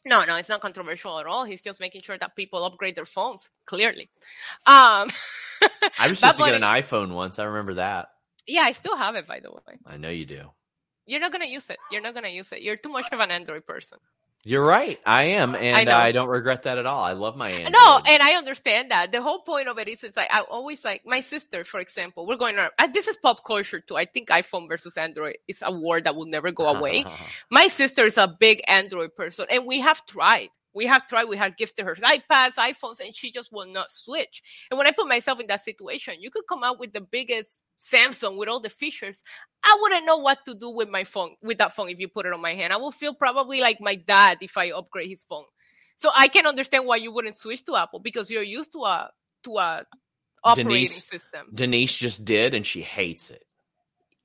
No, no, it's not controversial at all. He's just making sure that people upgrade their phones. Clearly, um, I was supposed to get an iPhone once. I remember that. Yeah, I still have it, by the way. I know you do. You're not gonna use it. You're not gonna use it. You're too much of an Android person. You're right. I am, and know. I, don't regret that at all. I love my Android. No, and I understand that. The whole point of it is, it's like I always like my sister, for example. We're going around. uh, This is pop culture too. I think iPhone versus Android is a war that will never go away. my sister is a big Android person, and we have tried. We have tried. We have gifted her iPads, iPhones, and she just will not switch. And when I put myself in that situation, you could come out with the biggest Samsung with all the features. I wouldn't know what to do with my phone, with that phone if you put it on my hand. I will feel probably like my dad if I upgrade his phone. So I can understand why you wouldn't switch to Apple because you're used to a to a operating Denise- system. Denise just did, and she hates it.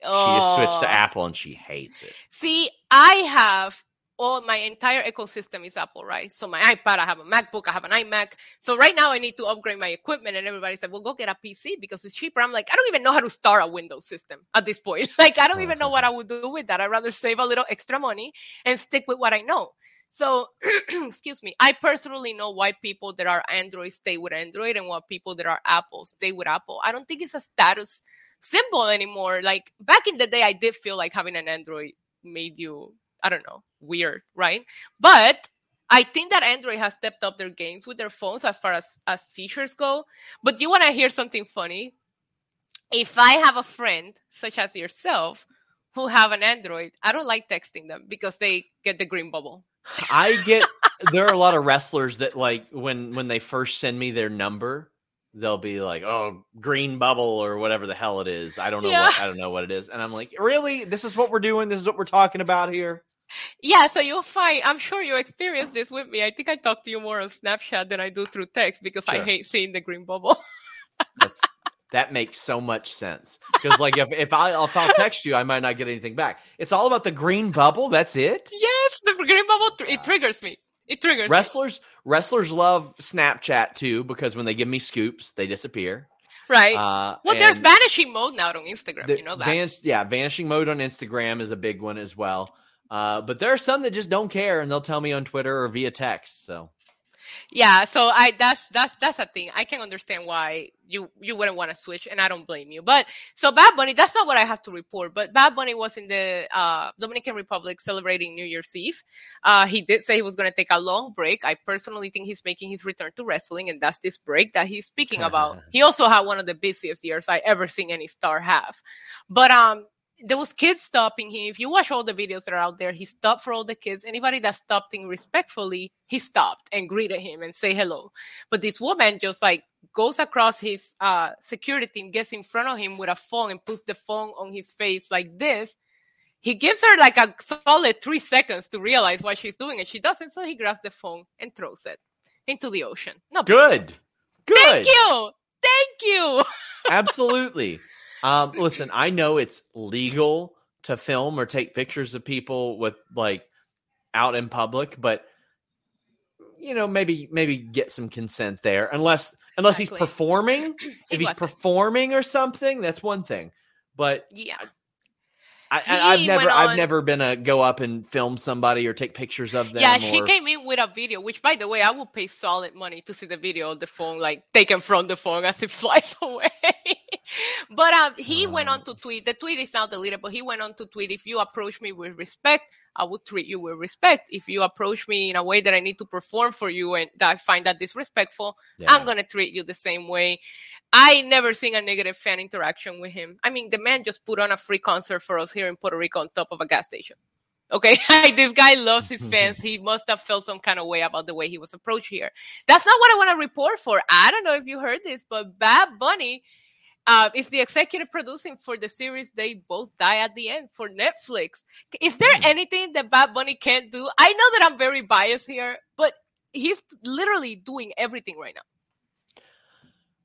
She just Oh. switched to oh. Apple, and she hates it. See, I have all my entire ecosystem is Apple, right? So my iPad, I have a MacBook, I have an iMac. So right now I need to upgrade my equipment and everybody's like, well, go get a PC because it's cheaper. I'm like, I don't even know how to start a Windows system at this point. like, I don't even know what I would do with that. I'd rather save a little extra money and stick with what I know. So, excuse me. I personally know why people that are Android stay with Android and why people that are Apple stay with Apple. I don't think it's a status symbol anymore. Like back in the day, I did feel like having an Android made you, I don't know, weird, right? But I think that Android has stepped up their games with their phones as far as, as features go. But you want to hear something funny? If I have a friend such as yourself who have an Android, I don't like texting them because they get the green bubble. I get there are a lot of wrestlers that like when when they first send me their number, they'll be like, "Oh, green bubble or whatever the hell it is." I don't know Yeah. what I don't know what it is, and I'm like, "Really? This is what we're doing? This is what we're talking about here?" Yeah, so you'll find, I'm sure you experienced this with me. I think I talk to you more on Snapchat than I do through text because I hate seeing the green bubble. That's that makes so much sense because like if if I if I'll text you, I might not get anything back. It's all about the green bubble. That's it. yes, the green bubble, tr- it ah. triggers me. It triggers me. Wrestlers love Snapchat too because when they give me scoops, they disappear. Right. Uh, well, there's vanishing mode now on Instagram. The you know that. Van- yeah, vanishing mode on Instagram is a big one as well. Uh, but there are some that just don't care and they'll tell me on Twitter or via text. So Yeah, so I that's that's that's a thing. I can understand why you you wouldn't want to switch, and I don't blame you. But so Bad Bunny, that's not what I have to report. But Bad Bunny was in the uh, Dominican Republic celebrating New Year's Eve. Uh, he did say he was going to take a long break. I personally think he's making his return to wrestling, and that's this break that he's speaking about. he also had one of the busiest years I ever seen any star have. But um, there was kids stopping him. If you watch all the videos that are out there, he stopped for all the kids. Anybody that stopped him respectfully, he stopped and greeted him and say hello. But this woman just like goes across his uh security team, gets in front of him with a phone and puts the phone on his face like this. He gives her like a solid three seconds to realize what she's doing, and she doesn't. So he grabs the phone and throws it into the ocean. No, good, good. thank you, thank you. Absolutely. Um, listen, I know it's legal to film or take pictures of people with like out in public, but you know, maybe maybe get some consent there. Unless unless he's performing. He if he's wasn't. performing or something, that's one thing. But Yeah. I, I, I've never I've never been a go up and film somebody or take pictures of them. Yeah, she came in with a video, which by the way, I would pay solid money to see the video of the phone, like taken from the phone as it flies away. but um, he went on to tweet. The tweet is now deleted, but he went on to tweet: "If you approach me with respect, I will treat you with respect. If you approach me in a way that I need to perform for you and that I find that disrespectful, Yeah. I'm gonna treat you the same way." I never seen a negative fan interaction with him. I mean, the man just put on a free concert for us here in Puerto Rico on top of a gas station. Okay, this guy loves his fans. He must have felt some kind of way about the way he was approached here. That's not what I want to report for. I don't know if you heard this, but Bad Bunny uh, is the executive producing for the series They Both Die at the End for Netflix. Is there Hmm. anything that Bad Bunny can't do? I know that I'm very biased here, but he's literally doing everything right now.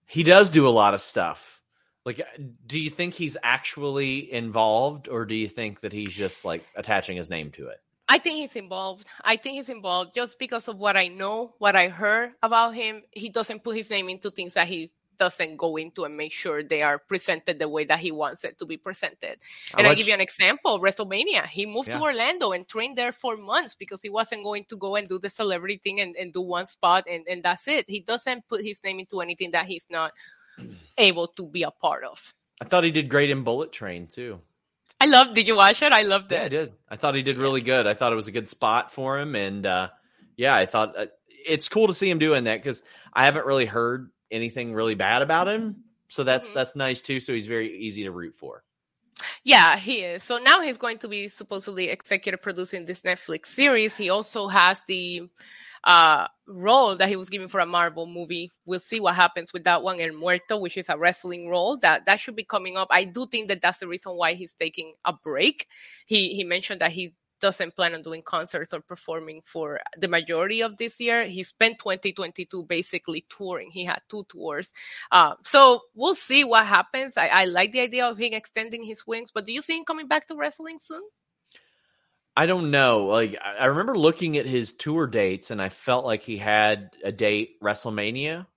He does do a lot of stuff. Like, do you think he's actually involved, or do you think that he's just like attaching his name to it? I think he's involved. I think he's involved just because of what I know, what I heard about him. He doesn't put his name into things that he doesn't go into and make sure they are presented the way that he wants it to be presented. And I give you an example, WrestleMania. He moved to Orlando and trained there for months because he wasn't going to go and do the celebrity thing and, and do one spot and, and that's it. He doesn't put his name into anything that he's not able to be a part of. I thought he did great in Bullet Train too. I love. Did you watch it? I loved it. Yeah, I did. I thought he did really good. I thought it was a good spot for him, and uh, yeah, I thought uh, it's cool to see him doing that because I haven't really heard anything really bad about him. So that's mm-hmm. that's nice too. So he's very easy to root for. Yeah, he is. So now he's going to be supposedly executive producing this Netflix series. He also has the uh, role that he was given for a Marvel movie. We'll see what happens with that one, El Muerto, which is a wrestling role that that should be coming up. I do think that that's the reason why he's taking a break. He he mentioned that he doesn't plan on doing concerts or performing for the majority of this year. He spent 2022 basically touring. He had two tours. Uh, so we'll see what happens. I, I like the idea of him extending his wings, but do you see him coming back to wrestling soon? I don't know. Like I remember looking at his tour dates, and I felt like he had a date WrestleMania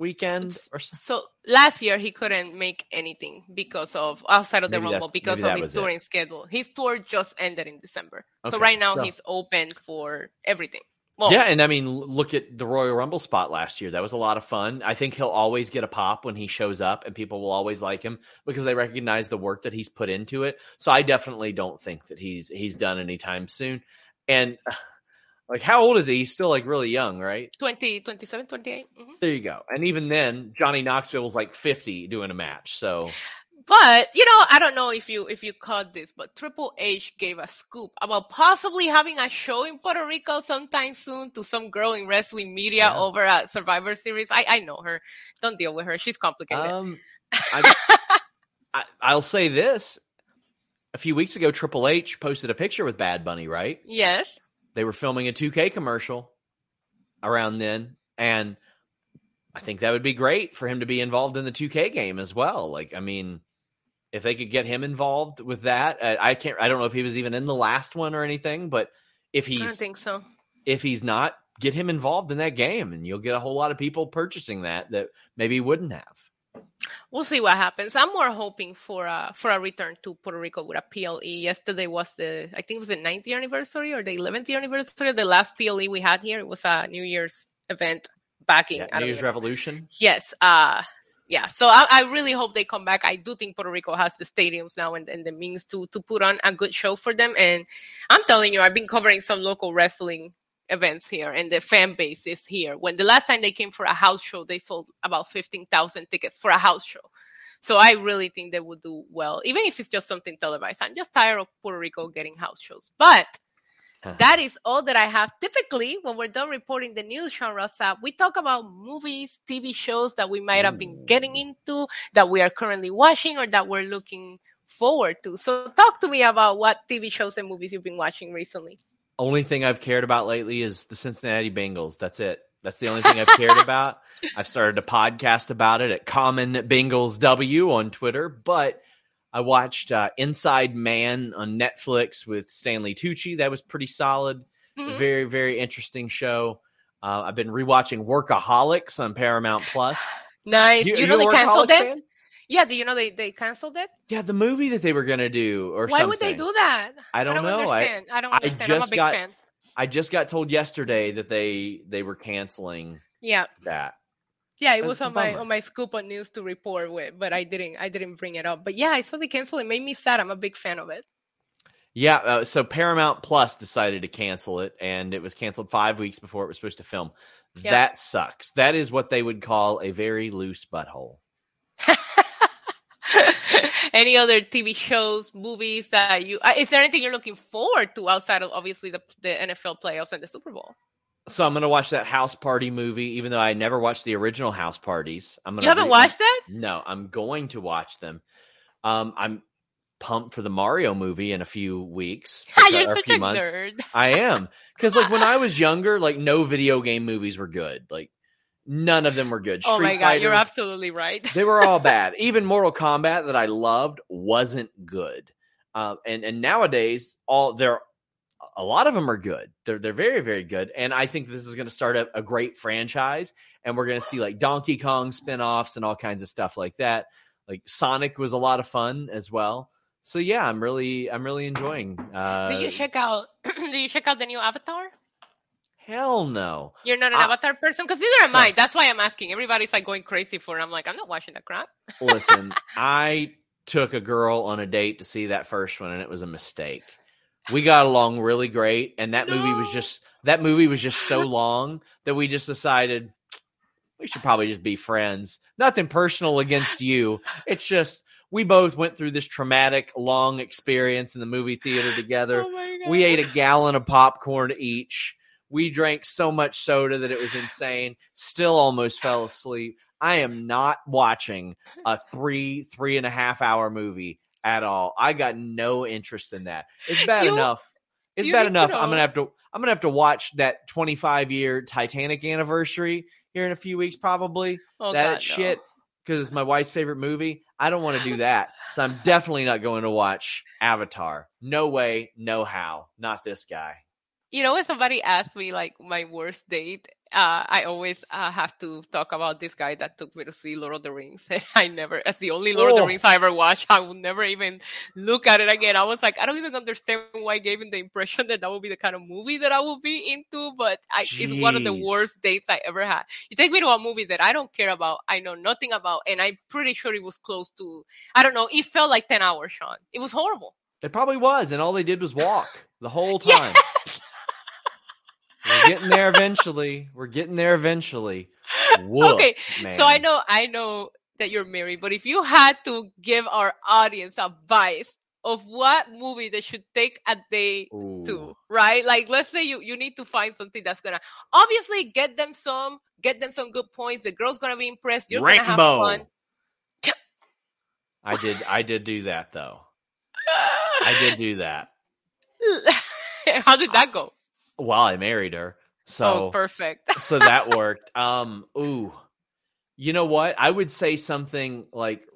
weekend or something. So last year he couldn't make anything because of outside of the maybe Rumble because of his touring it. schedule. His tour just ended in December. Okay, so right now so. he's open for everything. Well, yeah, and I mean, look at the Royal Rumble spot last year. That was a lot of fun. I think he'll always get a pop when he shows up, and people will always like him because they recognize the work that he's put into it. So I definitely don't think that he's he's done anytime soon. And like, how old is he? He's still like really young, right? 20, 27, 28. Mm-hmm. There you go. And even then, Johnny Knoxville was like 50 doing a match. So but you know, I don't know if you if you caught this, but Triple H gave a scoop about possibly having a show in Puerto Rico sometime soon to some girl in wrestling media yeah. over at Survivor Series. I I know her. Don't deal with her. She's complicated. Um, I, I'll say this: a few weeks ago, Triple H posted a picture with Bad Bunny, right? Yes. They were filming a 2K commercial around then, and I think that would be great for him to be involved in the 2K game as well. Like, I mean if they could get him involved with that, I can't. I don't know if he was even in the last one or anything, but if he's, I don't think so. If he's not, get him involved in that game, and you'll get a whole lot of people purchasing that that maybe wouldn't have. We'll see what happens. I'm more hoping for a for a return to Puerto Rico with a PLE. Yesterday was the I think it was the 9th anniversary or the 11th anniversary. Of the last PLE we had here. It was a New Year's event back in yeah, New Year's know. Revolution. Yes. Uh yeah, so I, I, really hope they come back. I do think Puerto Rico has the stadiums now and, and the means to to put on a good show for them. And I'm telling you, I've been covering some local wrestling events here, and the fan base is here. When the last time they came for a house show, they sold about fifteen thousand tickets for a house show. So I really think they would do well, even if it's just something televised. I'm just tired of Puerto Rico getting house shows, but uh-huh. that is all that I have. Typically, when we're done reporting the news, Sean Rosa, we talk about movies, TV shows that we might have been getting mm. into, that we are currently watching, or that we're looking forward to. So, talk to me about what TV shows and movies you've been watching recently. Only thing I've cared about lately is the Cincinnati Bengals. That's it. That's the only thing I've cared about. I've started a podcast about it at Common Bengals W on Twitter, but I watched uh, Inside Man on Netflix with Stanley Tucci. That was pretty solid. Mm-hmm. Very, very interesting show. Uh, I've been rewatching Workaholics on Paramount Plus. nice. You, you they canceled it? Fan? Yeah, do you know they, they canceled it? Yeah, the movie that they were gonna do or Why something. would they do that? I don't, I don't know. Understand. I, I don't understand. I just I'm a big got, fan. I just got told yesterday that they they were canceling yeah. that. Yeah, it was on my on my scoop on news to report with, but I didn't I didn't bring it up. But yeah, I saw they cancel. It made me sad. I'm a big fan of it. Yeah, uh, so Paramount Plus decided to cancel it, and it was canceled five weeks before it was supposed to film. Yep. That sucks. That is what they would call a very loose butthole. Any other TV shows, movies that you? Uh, is there anything you're looking forward to outside of obviously the the NFL playoffs and the Super Bowl? So I'm gonna watch that House Party movie, even though I never watched the original House Parties. I'm gonna. You haven't re- watched that? No, I'm going to watch them. Um, I'm pumped for the Mario movie in a few weeks. You're such a, a months. nerd. I am because like when I was younger, like no video game movies were good. Like none of them were good. Street oh my god, Fighter, you're absolutely right. they were all bad. Even Mortal Kombat that I loved wasn't good. Uh, and and nowadays, all they're a lot of them are good. They're they're very very good, and I think this is going to start a, a, great franchise, and we're going to see like Donkey Kong spinoffs and all kinds of stuff like that. Like Sonic was a lot of fun as well. So yeah, I'm really I'm really enjoying. Uh, did you check out? did you check out the new Avatar? Hell no. You're not an uh, Avatar person because neither am I. That's why I'm asking. Everybody's like going crazy for. it. I'm like I'm not watching that crap. listen, I took a girl on a date to see that first one, and it was a mistake. We got along really great, and that movie was just that movie was just so long that we just decided we should probably just be friends. Nothing personal against you. It's just we both went through this traumatic long experience in the movie theater together. Oh my We ate a gallon of popcorn each. We drank so much soda that it was insane. Still almost fell asleep. I am not watching a three, three and a half hour movie at all. I got no interest in that. It's bad You- enough. It's bad enough. I'm gonna have to. I'm gonna have to watch that 25 year Titanic anniversary here in a few weeks, probably. Oh, that God, no. shit because it's my wife's favorite movie. I don't want to do that. So I'm definitely not going to watch Avatar. No way, no how. Not this guy. You know, when somebody asks me like my worst date, uh, I always uh, have to talk about this guy that took me to see Lord of the Rings. I never, as the only Lord of Oh. the Rings I ever watched, I will never even look at it again. I was like, I don't even understand why I gave him the impression that that would be the kind of movie that I would be into, but I, it's one of the worst dates I ever had. You take me to a movie that I don't care about, I know nothing about, and I'm pretty sure it was close to, I don't know, it felt like 10 hours, Sean. It was horrible. It probably was, and all they did was walk the whole time. Yes! We're getting there eventually. We're getting there eventually. Woof, Okay, man. So I know, I know that you're married, but if you had to give our audience advice of what movie they should take a day Ooh. to, right? Like, let's say you you need to find something that's gonna obviously get them some, get them some good points. The girl's gonna be impressed. You're gonna have fun. I did. I did do that though. I did do that. How did that go? While I married her, so oh, perfect. so that worked. Um, ooh, you know what? I would say something like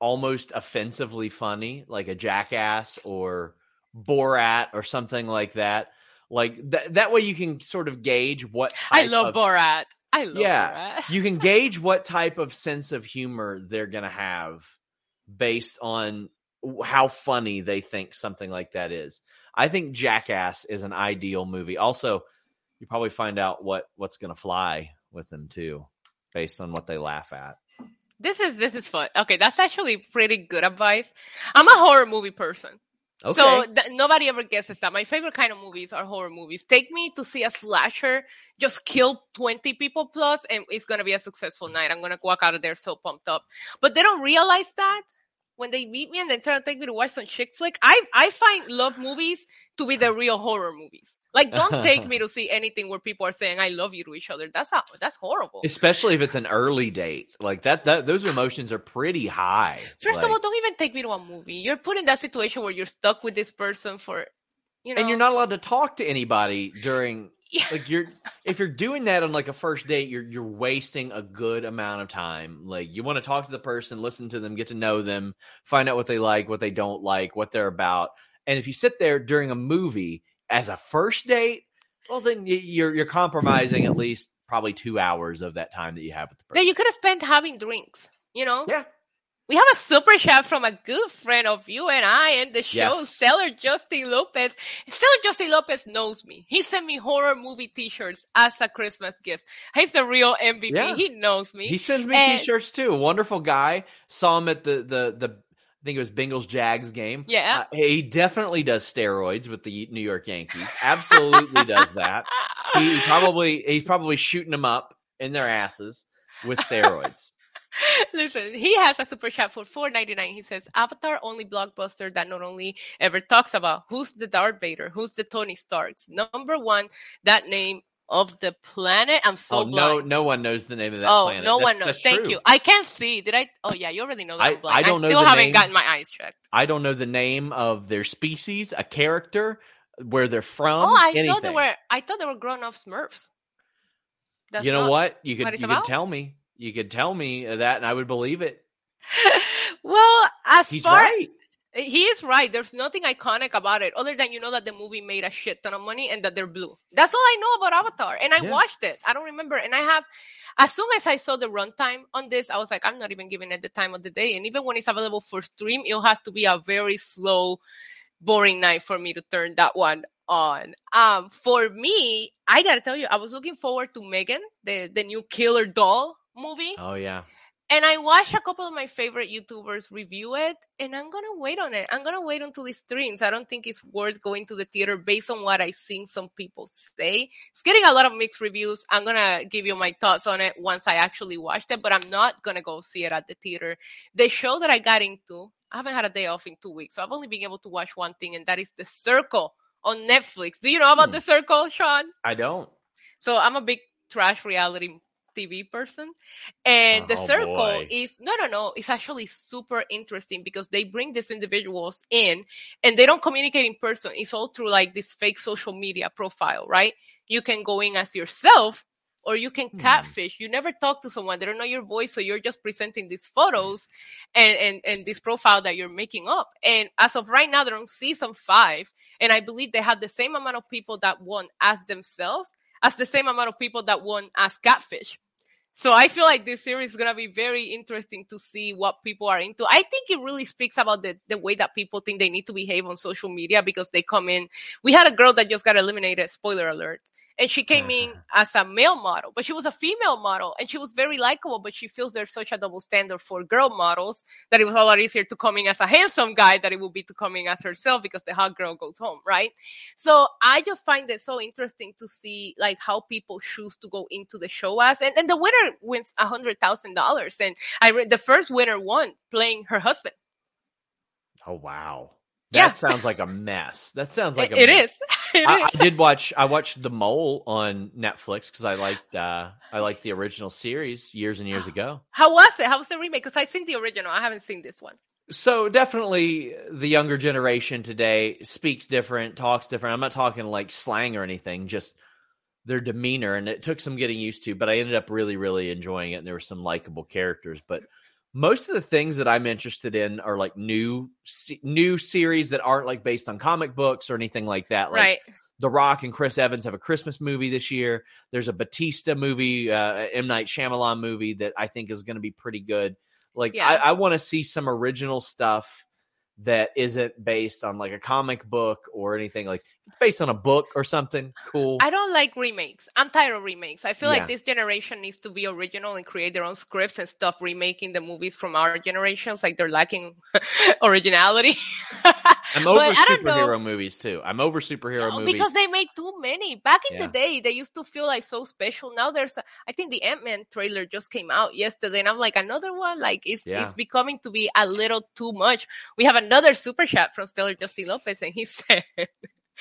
almost offensively funny, like a jackass or Borat or something like that. Like that. That way you can sort of gauge what I love of- Borat. I love Yeah. Borat. you can gauge what type of sense of humor they're going to have based on how funny they think something like that is. I think Jackass is an ideal movie. Also, you probably find out what what's going to fly with them too based on what they laugh at. This is this is fun. Okay, that's actually pretty good advice. I'm a horror movie person. Okay. So th- nobody ever guesses that. My favorite kind of movies are horror movies. Take me to see a slasher, just kill 20 people plus, and it's going to be a successful night. I'm going to walk out of there so pumped up. But they don't realize that when they meet me and they try to take me to watch some chick flick. I, I find love movies to be the real horror movies. Like, don't take me to see anything where people are saying, I love you to each other. That's not, that's horrible. Especially if it's an early date. Like that, that those emotions are pretty high. First Like- of all, don't even take me to a movie. You're put in that situation where you're stuck with this person for, you know. and you're not allowed to talk to anybody during. Like you're if you're doing that on like a first date you're you're wasting a good amount of time. Like you want to talk to the person listen to them get to know them find out what they like what they don't like what they're about. And if you sit there during a movie as a first date well then you're you're compromising at least probably two hours of that time that you have with the that person you could have spent having drinks. You know, yeah we have a super chat from a good friend of you and I and the show, Yes. Stellar Justin Lopez. Stellar Justin Lopez knows me. He sent me horror movie T-shirts as a Christmas gift. He's the real MVP. Yeah. He knows me. he sends me And- t-shirts too wonderful guy saw him at the the the I think it was Bengals Jags game. Yeah. Uh, he definitely does steroids with the New York Yankees. Absolutely does that. He probably he's probably shooting them up in their asses with steroids. Listen, he has a super chat for four ninety nine. He says, "Avatar only blockbuster that not only ever talks about who's the Darth Vader, who's the Tony Starks. Number one, that name of the planet. I'm so oh no, blind. no one knows the name of that oh, planet. no That's- one knows. Thank true. you. I can't see. Did I? Oh yeah, you already know that. I- I'm blind. I don't know still the haven't name. gotten my eyes checked. I don't know the name of their species, a character, where they're from. oh, I anything. thought they were. I thought they were grown up Smurfs. That's you know what? You could you could tell me. You could tell me that, and I would believe it. well, as He's far right. He is right. There's nothing iconic about it other than you know that the movie made a shit ton of money and that they're blue. That's all I know about Avatar. And I Yeah. watched it. I don't remember. And I have, as soon as I saw the runtime on this, I was like, I'm not even giving it the time of the day. And even when it's available for stream, it'll have to be a very slow, boring night for me to turn that one on. Um, for me, I gotta tell you, I was looking forward to Megan, the, the new killer doll movie. Oh yeah. And I watched a couple of my favorite YouTubers review it, and I'm gonna wait on it. I'm gonna wait until it streams. I don't think it's worth going to the theater based on what I've seen some people say. It's getting a lot of mixed reviews. I'm gonna give you my thoughts on it once I actually watched it, but I'm not gonna go see it at the theater. The show that I got into, I haven't had a day off in two weeks, so I've only been able to watch one thing, and that is The Circle on Netflix. Do you know about Hmm. The Circle, Sean? I don't. So I'm a big trash reality TV person. And the Oh, circle boy. is no, no, no. It's actually super interesting because they bring these individuals in and they don't communicate in person. It's all through like this fake social media profile, right? You can go in as yourself or you can Hmm. catfish. You never talk to someone. They don't know your voice. So you're just presenting these photos and, and, and this profile that you're making up. And as of right now, they're on season five. And I believe they have the same amount of people that won as themselves as the same amount of people that won as catfish. So I feel like this series is gonna be very interesting to see what people are into. I think it really speaks about the, the way that people think they need to behave on social media because they come in. We had a girl that just got eliminated, spoiler alert. And she came in mm-hmm. as a male model, but she was a female model and she was very likable, but she feels there's such a double standard for girl models that it was a lot easier to come in as a handsome guy than it would be to come in as herself because the hot girl goes home, right? So I just find it so interesting to see like how people choose to go into the show as, and, and the winner wins a hundred thousand dollars. And I read the first winner won playing her husband. Oh wow. Yeah. That sounds like a mess. That sounds like It- a it mess. is. It I, is. I did watch. I watched The Mole on Netflix because I liked. uh I liked the original series years and years ago. How was it? How was the remake? Because I've seen the original. I haven't seen this one. So definitely, the younger generation today speaks different, talks different. I'm not talking like slang or anything. Just their demeanor, and it took some getting used to. But I ended up really, really enjoying it, and there were some likable characters. But most of the things that I'm interested in are like new, new series that aren't like based on comic books or anything like that. Like right. The Rock and Chris Evans have a Christmas movie this year. There's a Batista movie, uh, M Night Shyamalan movie that I think is going to be pretty good. Like Yeah. I, I want to see some original stuff that isn't based on like a comic book or anything. Like it's based on a book or something cool. I don't like remakes. I'm tired of remakes. I feel Yeah. like this generation needs to be original and create their own scripts and stuff remaking the movies from our generations. Like they're lacking originality. I'm over But I don't know. superhero movies too. I'm over superhero movies. because they make too many. Back in Yeah. the day, they used to feel like so special. Now there's, a, I think the Ant Man trailer just came out yesterday, and I'm like, another one. Like it's Yeah. it's becoming to be a little too much. We have another super chat from Stellar Justin Lopez, and he said.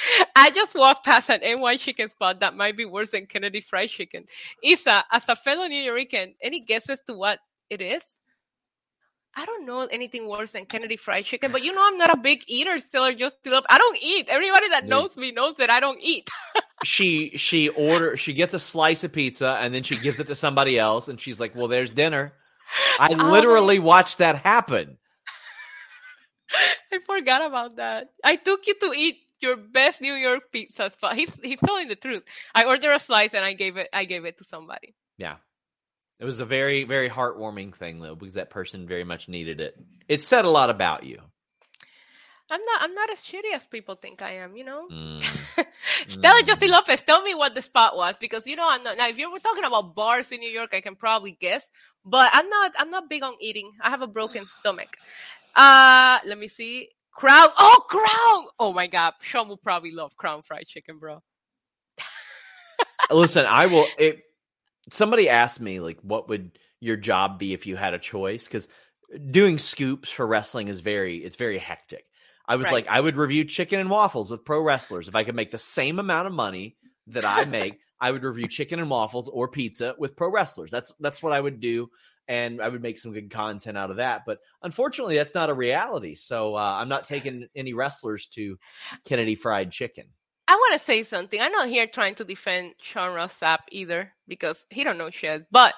I just walked past an NY chicken spot that might be worse than Kennedy Fried Chicken. Isa, as a fellow New Yorker, any guesses to what it is? I don't know anything worse than Kennedy Fried Chicken, but you know I'm not a big eater still just still. I don't eat. Everybody that knows me knows that I don't eat. she she order she gets a slice of pizza and then she gives it to somebody else and she's like, "Well, there's dinner." I Oh. literally watched that happen. I forgot about that. I took you to eat your best New York pizza spot. He's he's telling the truth. I ordered a slice and I gave it I gave it to somebody. Yeah. It was a very, very heartwarming thing though, because that person very much needed it. It said a lot about you. I'm not I'm not as shitty as people think I am, you know? Mm. Stellar Mm. Justin Lopez, tell me what the spot was because you know I'm not now if you were talking about bars in New York, I can probably guess. But I'm not I'm not big on eating. I have a broken stomach. Uh let me see. Crown oh crown! Oh my god. Sean will probably love crown fried chicken, bro. Listen, I will. It, somebody asked me like, what would your job be if you had a choice? Because doing scoops for wrestling is very, it's very hectic. I was Right. like, I would review chicken and waffles with pro wrestlers. If I could make the same amount of money that I make, I would review chicken and waffles or pizza with pro wrestlers. That's that's what I would do, and I would make some good content out of that. But unfortunately, that's not a reality. So uh, I'm not taking any wrestlers to Kennedy Fried Chicken. I want to say something. I'm not here trying to defend Sean Ross Sapp either because he don't know shit. But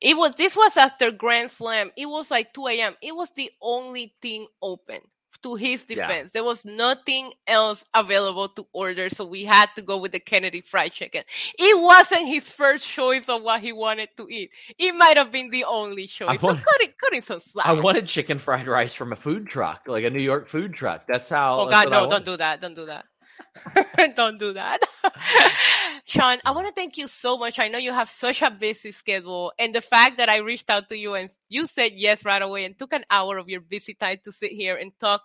it was this was after Grand Slam. It was like 2 a.m. It was the only thing open. To his Yeah. defense, there was nothing else available to order, so we had to go with the Kennedy Fried Chicken. It wasn't his first choice of what he wanted to eat. It might have been the only choice. want- so cut it, cut it some slack. I wanted chicken fried rice from a food truck, like a New York food truck. That's how. Oh God, no! Don't do that! Don't do that! don't do that! Sean, I want to thank you so much. I know you have such a busy schedule and the fact that I reached out to you and you said yes right away and took an hour of your busy time to sit here and talk.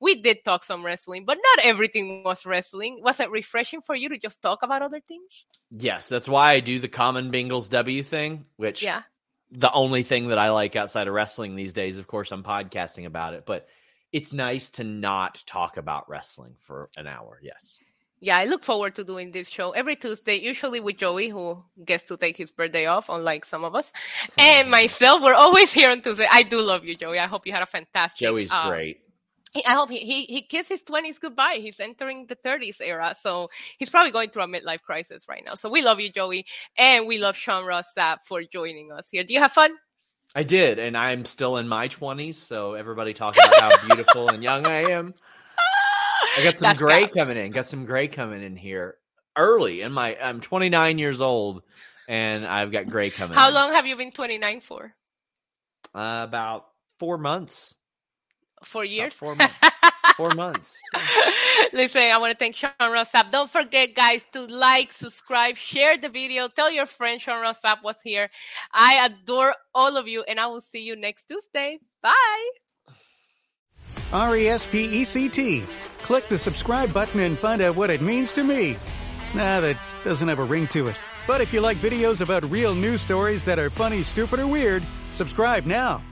We did talk some wrestling, but not everything was wrestling. Was it refreshing for you to just talk about other things? Yes, that's why I do the common Bengals W thing, which Yeah. the only thing that I like outside of wrestling these days. Of course, I'm podcasting about it, but it's nice to not talk about wrestling for an hour. Yes. Yeah, I look forward to doing this show every Tuesday, usually with Joey, who gets to take his birthday off, unlike some of us. And myself, we're always here on Tuesday. I do love you, Joey. I hope you had a fantastic. Joey's uh, great. I hope he, he he kissed his twenties goodbye. He's entering the thirties era, so he's probably going through a midlife crisis right now. So we love you, Joey, and we love Sean Ross Sapp for joining us here. Do you have fun? I did, and I'm still in my 20s, so everybody talks about how beautiful and young I am. I got some That's gray coming in. Got some gray coming in here early. In my, I'm 29 years old, and I've got gray coming. How in. long have you been twenty nine for? Uh, about four months. Four years. four months. Four months. Listen, I want to thank Sean Ross Sapp. Don't forget, guys, to like, subscribe, share the video, tell your friend Sean Ross Sapp was here. I adore all of you, and I will see you next Tuesday. Bye. R E S P E C T. Click the subscribe button and find out what it means to me. Nah, that doesn't have a ring to it. But if you like videos about real news stories that are funny, stupid, or weird, subscribe now.